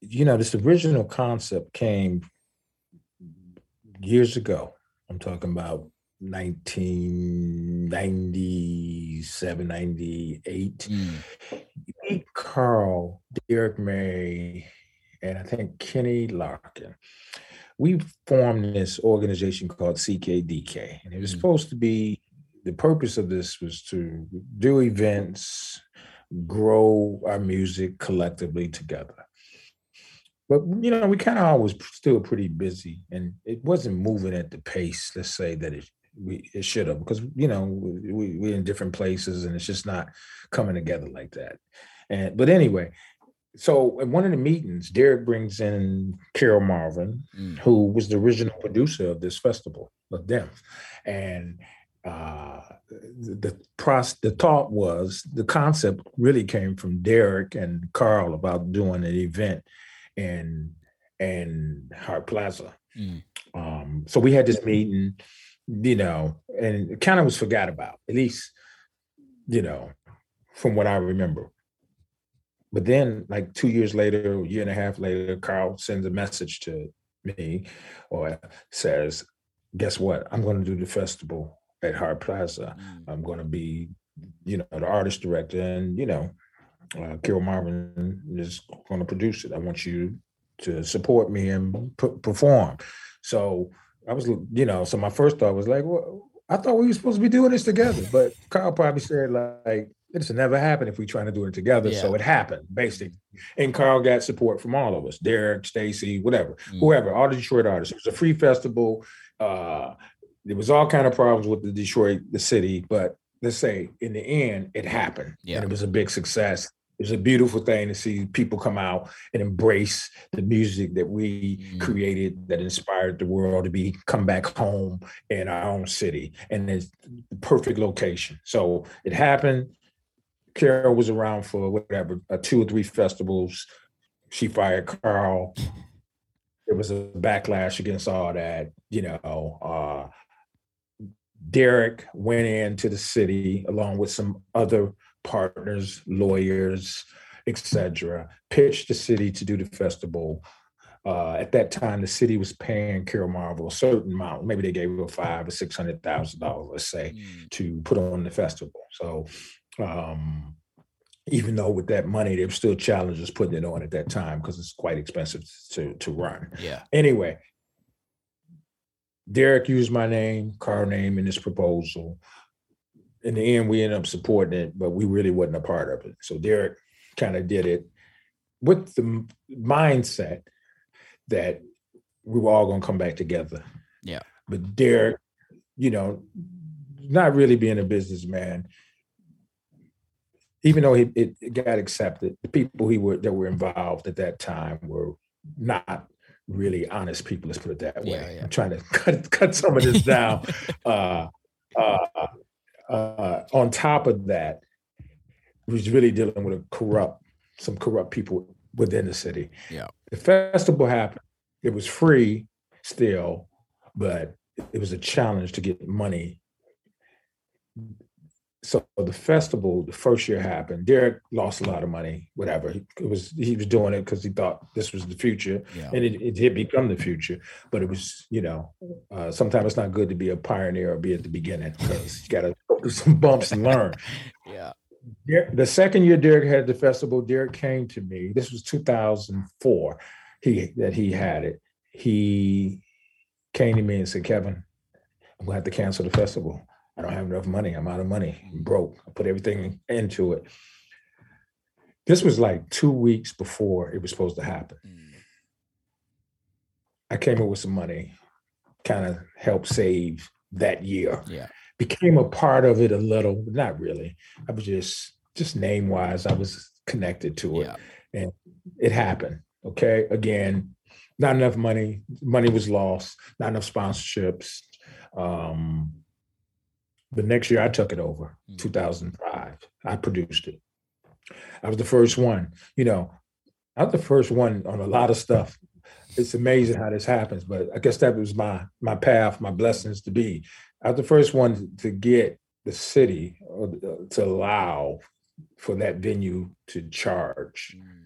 you know, this original concept came years ago. I'm talking about 1997, 98. Mm. Carl, Derrick May, and I think Kenny Larkin. We formed this organization called CKDK, and it was mm. supposed to be the purpose of this was to do events, grow our music collectively together. But you know, we kind of always still pretty busy, and it wasn't moving at the pace. Let's say that it we it should have, because you know we we're in different places, and it's just not coming together like that. And but anyway, so at one of the meetings, Derrick brings in Carol Marvin, mm. who was the original producer of this festival of them, and uh, the the, the thought was the concept really came from Derrick and Carl about doing an event in and Hart Plaza. Mm. Um, so we had this meeting, you know, and it kind of was forgot about, at least, you know, from what I remember. But then, like two years later, a year and a half later, Carl sends a message to me or says, Guess what? I'm going to do the festival at Hart Plaza. Mm. I'm going to be, you know, the artist director. And, you know, uh, Carol Marvin is going to produce it. I want you to support me and p- perform. So I was, you know, so my first thought was like, well, I thought we were supposed to be doing this together. But Carl probably said like, it's never happened if we're trying to do it together. Yeah. So it happened basically. And Carl got support from all of us, Derrick, Stacy, whatever, mm. whoever, all the Detroit artists. It was a free festival. Uh, there was all kind of problems with the Detroit, the city, but let's say in the end, it happened. Yeah. And it was a big success it's a beautiful thing to see people come out and embrace the music that we mm. created that inspired the world to be come back home in our own city and it's the perfect location so it happened carol was around for whatever uh, two or three festivals she fired carl there was a backlash against all that you know uh Derrick went into the city along with some other partners, lawyers, etc. Pitched the city to do the festival. Uh, at that time, the city was paying Carol Marvin a certain amount. Maybe they gave her five or six hundred thousand dollars, let's say, mm. to put on the festival. So, um, even though with that money, there were still challenges putting it on at that time because it's quite expensive to to run. Yeah. Anyway, Derrick used my name, car name in this proposal. In the end, we ended up supporting it, but we really wasn't a part of it. So Derrick kind of did it with the mindset that we were all going to come back together. Yeah. But Derrick, you know, not really being a businessman, even though he, it, it got accepted, the people he were that were involved at that time were not really honest people. Let's put it that way. Yeah, yeah. I'm trying to (laughs) cut cut some of this (laughs) down. uh, uh, uh, on top of that, was really dealing with a corrupt, some corrupt people within the city. Yeah. The festival happened. It was free still, but it was a challenge to get money so the festival, the first year happened. Derrick lost a lot of money, whatever. It was he was doing it because he thought this was the future, yeah. and it, it did become the future. But it was, you know, uh, sometimes it's not good to be a pioneer or be at the beginning because you got to go through some bumps and learn. (laughs) yeah. The second year Derrick had the festival, Derrick came to me. This was 2004. He that he had it. He came to me and said, "Kevin, I'm going to have to cancel the festival." I don't have enough money. I'm out of money. I'm broke. I put everything into it. This was like two weeks before it was supposed to happen. Mm. I came up with some money, kind of helped save that year. Yeah. Became a part of it a little, not really. I was just just name wise, I was connected to it. Yeah. And it happened. Okay. Again, not enough money. Money was lost, not enough sponsorships. Um, the next year I took it over, mm. 2005. I produced it. I was the first one. You know, I was the first one on a lot of stuff. It's amazing how this happens, but I guess that was my my path, my blessings to be. I was the first one to get the city to allow for that venue to charge. Mm.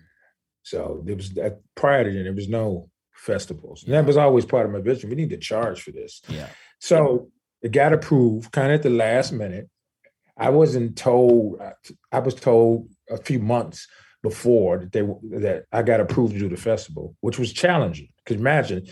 So there was that prior to then there was no festivals. And that was always part of my vision. We need to charge for this. Yeah. So it got approved kind of at the last minute. I wasn't told. I was told a few months before that they that I got approved to do the festival, which was challenging. Because imagine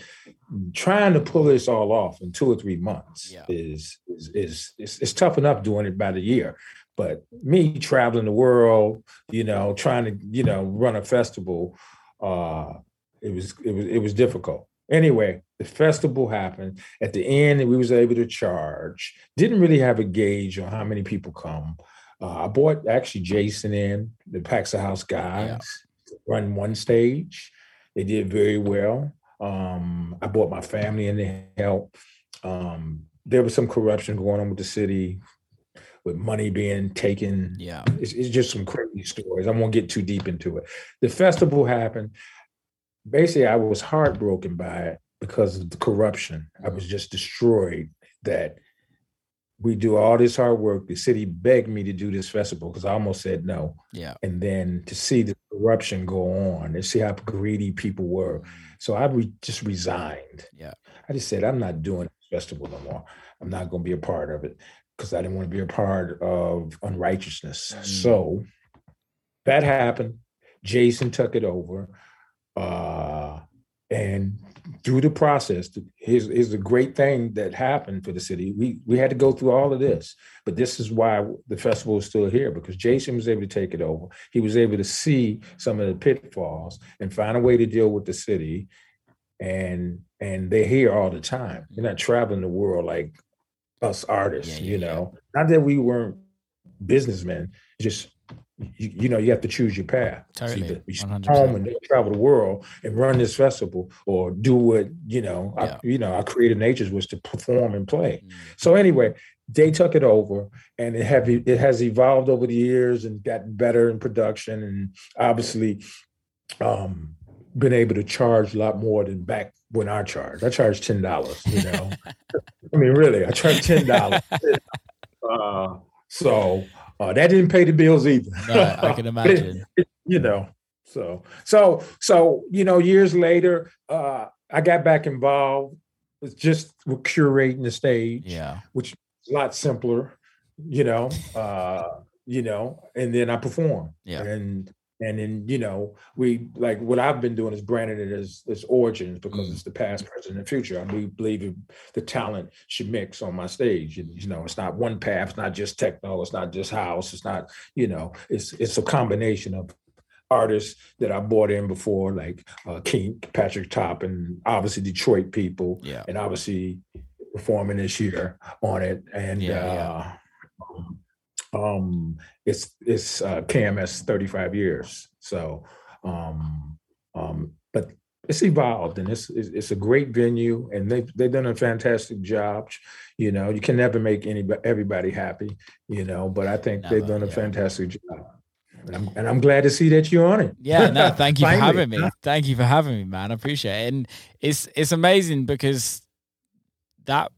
trying to pull this all off in two or three months yeah. is, is is is it's tough enough doing it by the year. But me traveling the world, you know, trying to you know run a festival, uh, it was it was it was difficult. Anyway, the festival happened. At the end, we was able to charge. Didn't really have a gauge on how many people come. Uh, I bought actually Jason in the Paxahau guys yeah. run one stage. They did very well. Um, I bought my family in to help. Um, there was some corruption going on with the city, with money being taken. Yeah, it's, it's just some crazy stories. I won't get too deep into it. The festival happened basically I was heartbroken by it because of the corruption. I was just destroyed that we do all this hard work. The city begged me to do this festival because I almost said no. Yeah. And then to see the corruption go on and see how greedy people were. Mm. So I re- just resigned. Yeah. I just said, I'm not doing this festival no more. I'm not going to be a part of it because I didn't want to be a part of unrighteousness. Mm. So that happened. Jason took it over. Uh, and through the process, here's, here's a great thing that happened for the city. We we had to go through all of this, but this is why the festival is still here because Jason was able to take it over. He was able to see some of the pitfalls and find a way to deal with the city, and and they're here all the time. They're not traveling the world like us artists, yeah, yeah, you know. Yeah. Not that we weren't businessmen, just you, you, know you have to choose your path. Totally, you home and travel the world and run this festival, or do what you know. Yeah. I, you know, our creative natures was to perform and play. Mm. So anyway, they took it over, and it have it has evolved over the years and gotten better in production, and obviously, um, been able to charge a lot more than back when I charged. I charged ten dollars. You know, (laughs) I mean, really, I charged ten dollars. (laughs) uh, so uh, that didn't pay the bills either. (laughs) No, I can (laughs) imagine. you know, so so so you know, years later, uh, I got back involved with just with curating the stage. Yeah, which is a lot simpler. You know, uh, you know, and then I perform. Yeah, and and then you know we like what I've been doing is branding it as as origins because mm. it's the past, present, and future. I believe the talent should mix on my stage. You, you know, it's not one path. It's not just techno. It's not just house. It's not you know. It's it's a combination of artists that I brought in before, like uh, King Patrick Top, and obviously Detroit people. Yeah, and obviously performing this year on it, and yeah, uh, yeah um, it's it's uh, KMS 35 years. So, um, um, but it's evolved and it's, it's a great venue and they've they've done a fantastic job. You know, you can never make anybody everybody happy. You know, but I think never, they've done a yeah. fantastic job. And I'm, and I'm, glad to see that you're on it. Yeah, no, (laughs) thank you for having me. Thank you for having me, man. I appreciate it. And it's it's amazing because that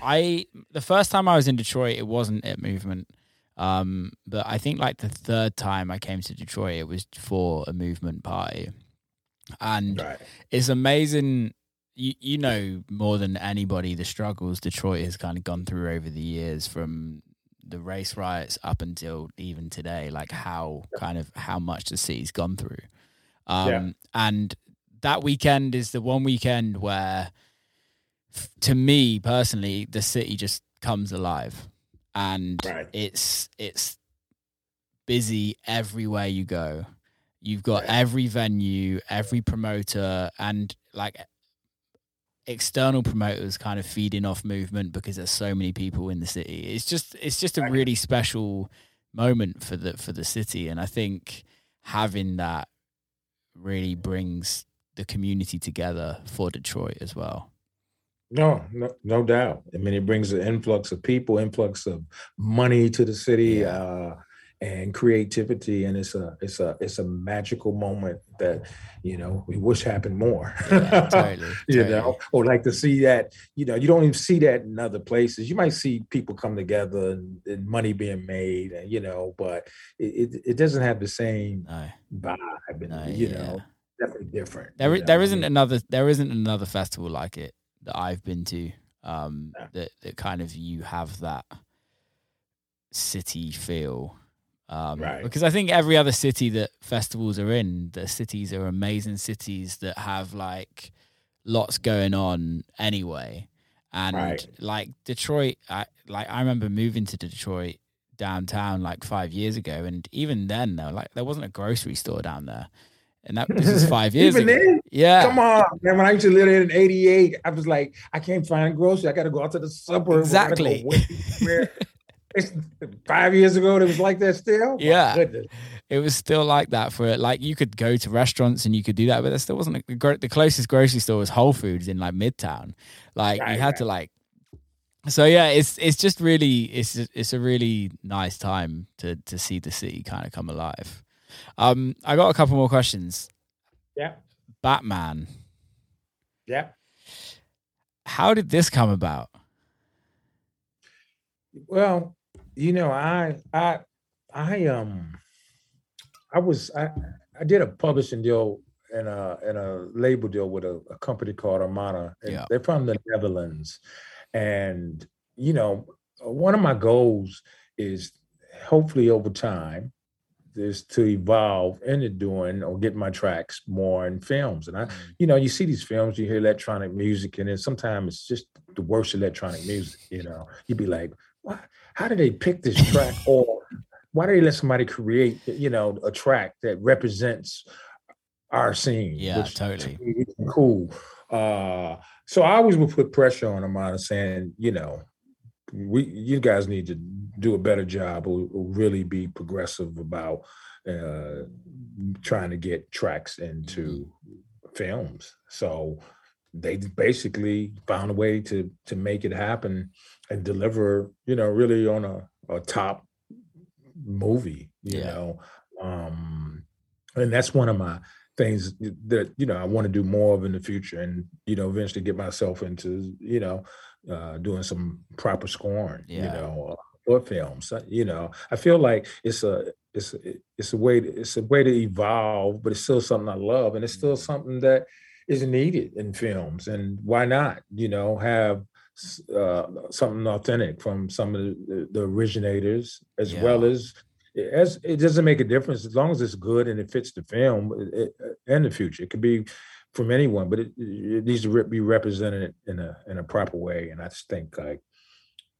I the first time I was in Detroit, it wasn't at Movement. Um, but I think like the third time I came to Detroit, it was for a movement party, and right. it's amazing. You you know more than anybody the struggles Detroit has kind of gone through over the years from the race riots up until even today, like how kind of how much the city's gone through. Um, yeah. and that weekend is the one weekend where, to me personally, the city just comes alive and right. it's it's busy everywhere you go. You've got right. every venue, every promoter, and like external promoters kind of feeding off movement because there's so many people in the city. It's just it's just a really special moment for the for the city, and I think having that really brings the community together for Detroit as well. No, no, no doubt. I mean, it brings an influx of people, influx of money to the city, yeah. uh, and creativity, and it's a it's a it's a magical moment that you know we wish happened more. Yeah, totally, (laughs) you know, or like to see that. You know, you don't even see that in other places. You might see people come together and, and money being made, and you know, but it it, it doesn't have the same no. vibe, and no, you yeah. know, definitely different. There, there isn't another there isn't another festival like it that I've been to um, yeah. that that kind of you have that city feel. Um, right. Because I think every other city that festivals are in, the cities are amazing cities that have like lots going on anyway. And right. like Detroit, I, like I remember moving to Detroit downtown like five years ago, and even then, though, like there wasn't a grocery store down there and that this is five (laughs) years Even ago. Then, yeah, come on, man. When I used to live in '88, I was like, I can't find groceries. I got to go out to the suburbs. Exactly. it's five years ago. It was like that still. Yeah, it was still like that for it. Like you could go to restaurants and you could do that, but there still wasn't a, the closest grocery store was Whole Foods in like Midtown. Like right, you had right. to like. So yeah, it's it's just really it's it's a really nice time to to see the city kind of come alive. Um, I got a couple more questions. Yeah. Batman. Yeah. How did this come about? Well, you know, I I I um I was I I did a publishing deal and a and a label deal with a, a company called Armada. yeah. They're from the Netherlands. And you know, one of my goals is hopefully over time is to evolve into doing or get my tracks more in films. And I, mm-hmm. you know, you see these films, you hear electronic music, and then sometimes it's just the worst electronic music. You know, you'd be like, "What? How did they pick this track?" (laughs) or why did they let somebody create, you know, a track that represents our scene? Yeah, totally. cool. Uh, so I always would put pressure on them on saying, you know, we you guys need to do a better job or, or really be progressive about uh, trying to get tracks into mm-hmm. films. So they basically found a way to to make it happen and deliver, you know, really on a, a top movie, you yeah. know. Um, and that's one of my things that you know I want to do more of in the future, and you know eventually get myself into you know uh, doing some proper scoring. Yeah. You know. Or films, you know, I feel like it's a it's it's a way to, it's a way to evolve, but it's still something I love, and it's still mm-hmm. something that is needed in films. And why not, you know, have uh, something authentic from some of the, the originators, as yeah. well as as it doesn't make a difference as long as it's good and it fits the film it, and the future. It could be from anyone, but it, it needs to be represented in a in a proper way. And I just think like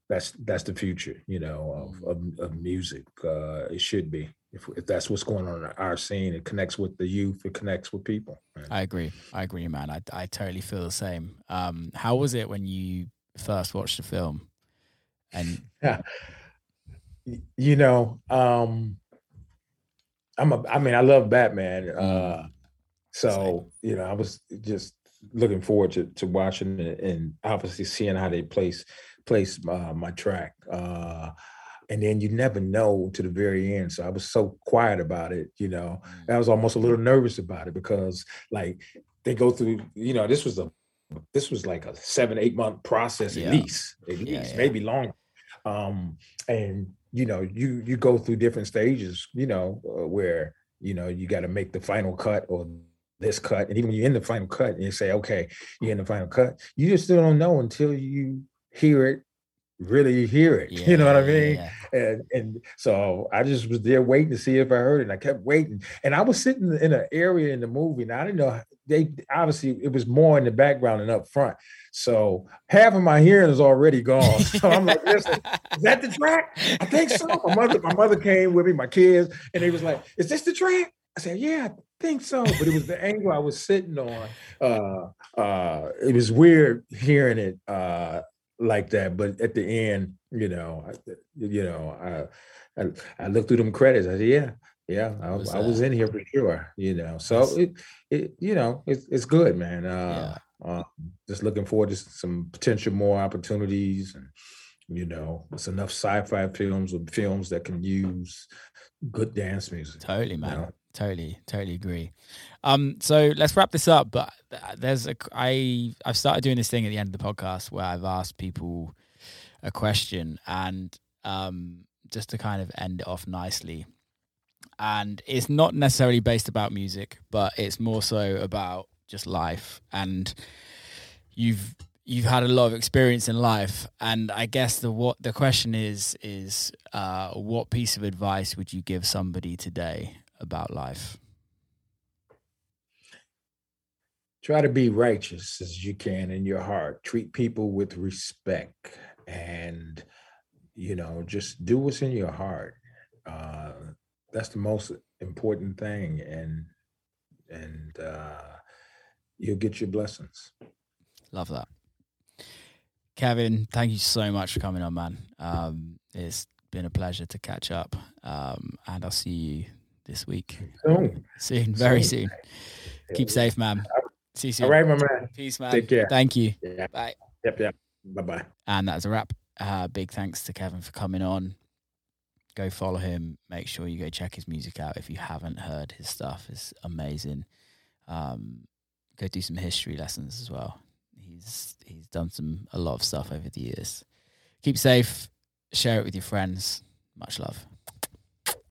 that's that's the future, you know, of mm-hmm. of, of music. Uh, it should be. If, if that's what's going on in our scene, it connects with the youth. It connects with people. Right? I agree. I agree, man. I I totally feel the same. Um, how was it when you first watched the film? And (laughs) yeah you know, um, I'm a, I mean, I love Batman. Mm. Uh, so, you know, I was just looking forward to, to watching it and obviously seeing how they place, place uh, my track. Uh, and then you never know to the very end. So I was so quiet about it, you know. Mm. I was almost a little nervous about it because like they go through, you know, this was a this was like a seven, eight month process yeah. at least, at least, yeah, yeah. maybe longer. Um, and you know you you go through different stages you know uh, where you know you got to make the final cut or this cut and even when you're in the final cut and you say okay you're in the final cut you just still don't know until you hear it really hear it yeah, (laughs) you know what i mean yeah. and and so i just was there waiting to see if i heard it and i kept waiting and i was sitting in an area in the movie and i didn't know they obviously it was more in the background and up front so half of my hearing is already gone. So I'm like, listen, is that the track? I think so. My mother, my mother came with me, my kids, and they was like, is this the track? I said, yeah, I think so. But it was the (laughs) angle I was sitting on. Uh, uh, it was weird hearing it uh, like that. But at the end, you know, I, you know, I, I, I looked through them credits. I said, yeah, yeah, I, was, I was in here for sure. You know, so it, it, you know, it's it's good, man. Uh, yeah um, just looking forward to some potential more opportunities, and you know, it's enough sci-fi films or films that can use good dance music. Totally, man. You know? Totally, totally agree. Um, so let's wrap this up. But there's a I I've started doing this thing at the end of the podcast where I've asked people a question, and um, just to kind of end it off nicely. And it's not necessarily based about music, but it's more so about just life and you've you've had a lot of experience in life and i guess the what the question is is uh, what piece of advice would you give somebody today about life try to be righteous as you can in your heart treat people with respect and you know just do what's in your heart uh, that's the most important thing and and uh, you'll get your blessings. Love that. Kevin, thank you so much for coming on, man. Um, it's been a pleasure to catch up. Um, and I'll see you this week. Soon. Soon, very soon. soon. Keep safe, man. See you soon. All right, my man. Peace, man. Take care. Thank you. Yeah. Bye. Yep, yep. Bye bye. And that's a wrap. Uh, big thanks to Kevin for coming on. Go follow him. Make sure you go check his music out if you haven't heard his stuff. It's amazing. Um, go do some history lessons as well. He's he's done some a lot of stuff over the years. Keep safe. Share it with your friends. Much love.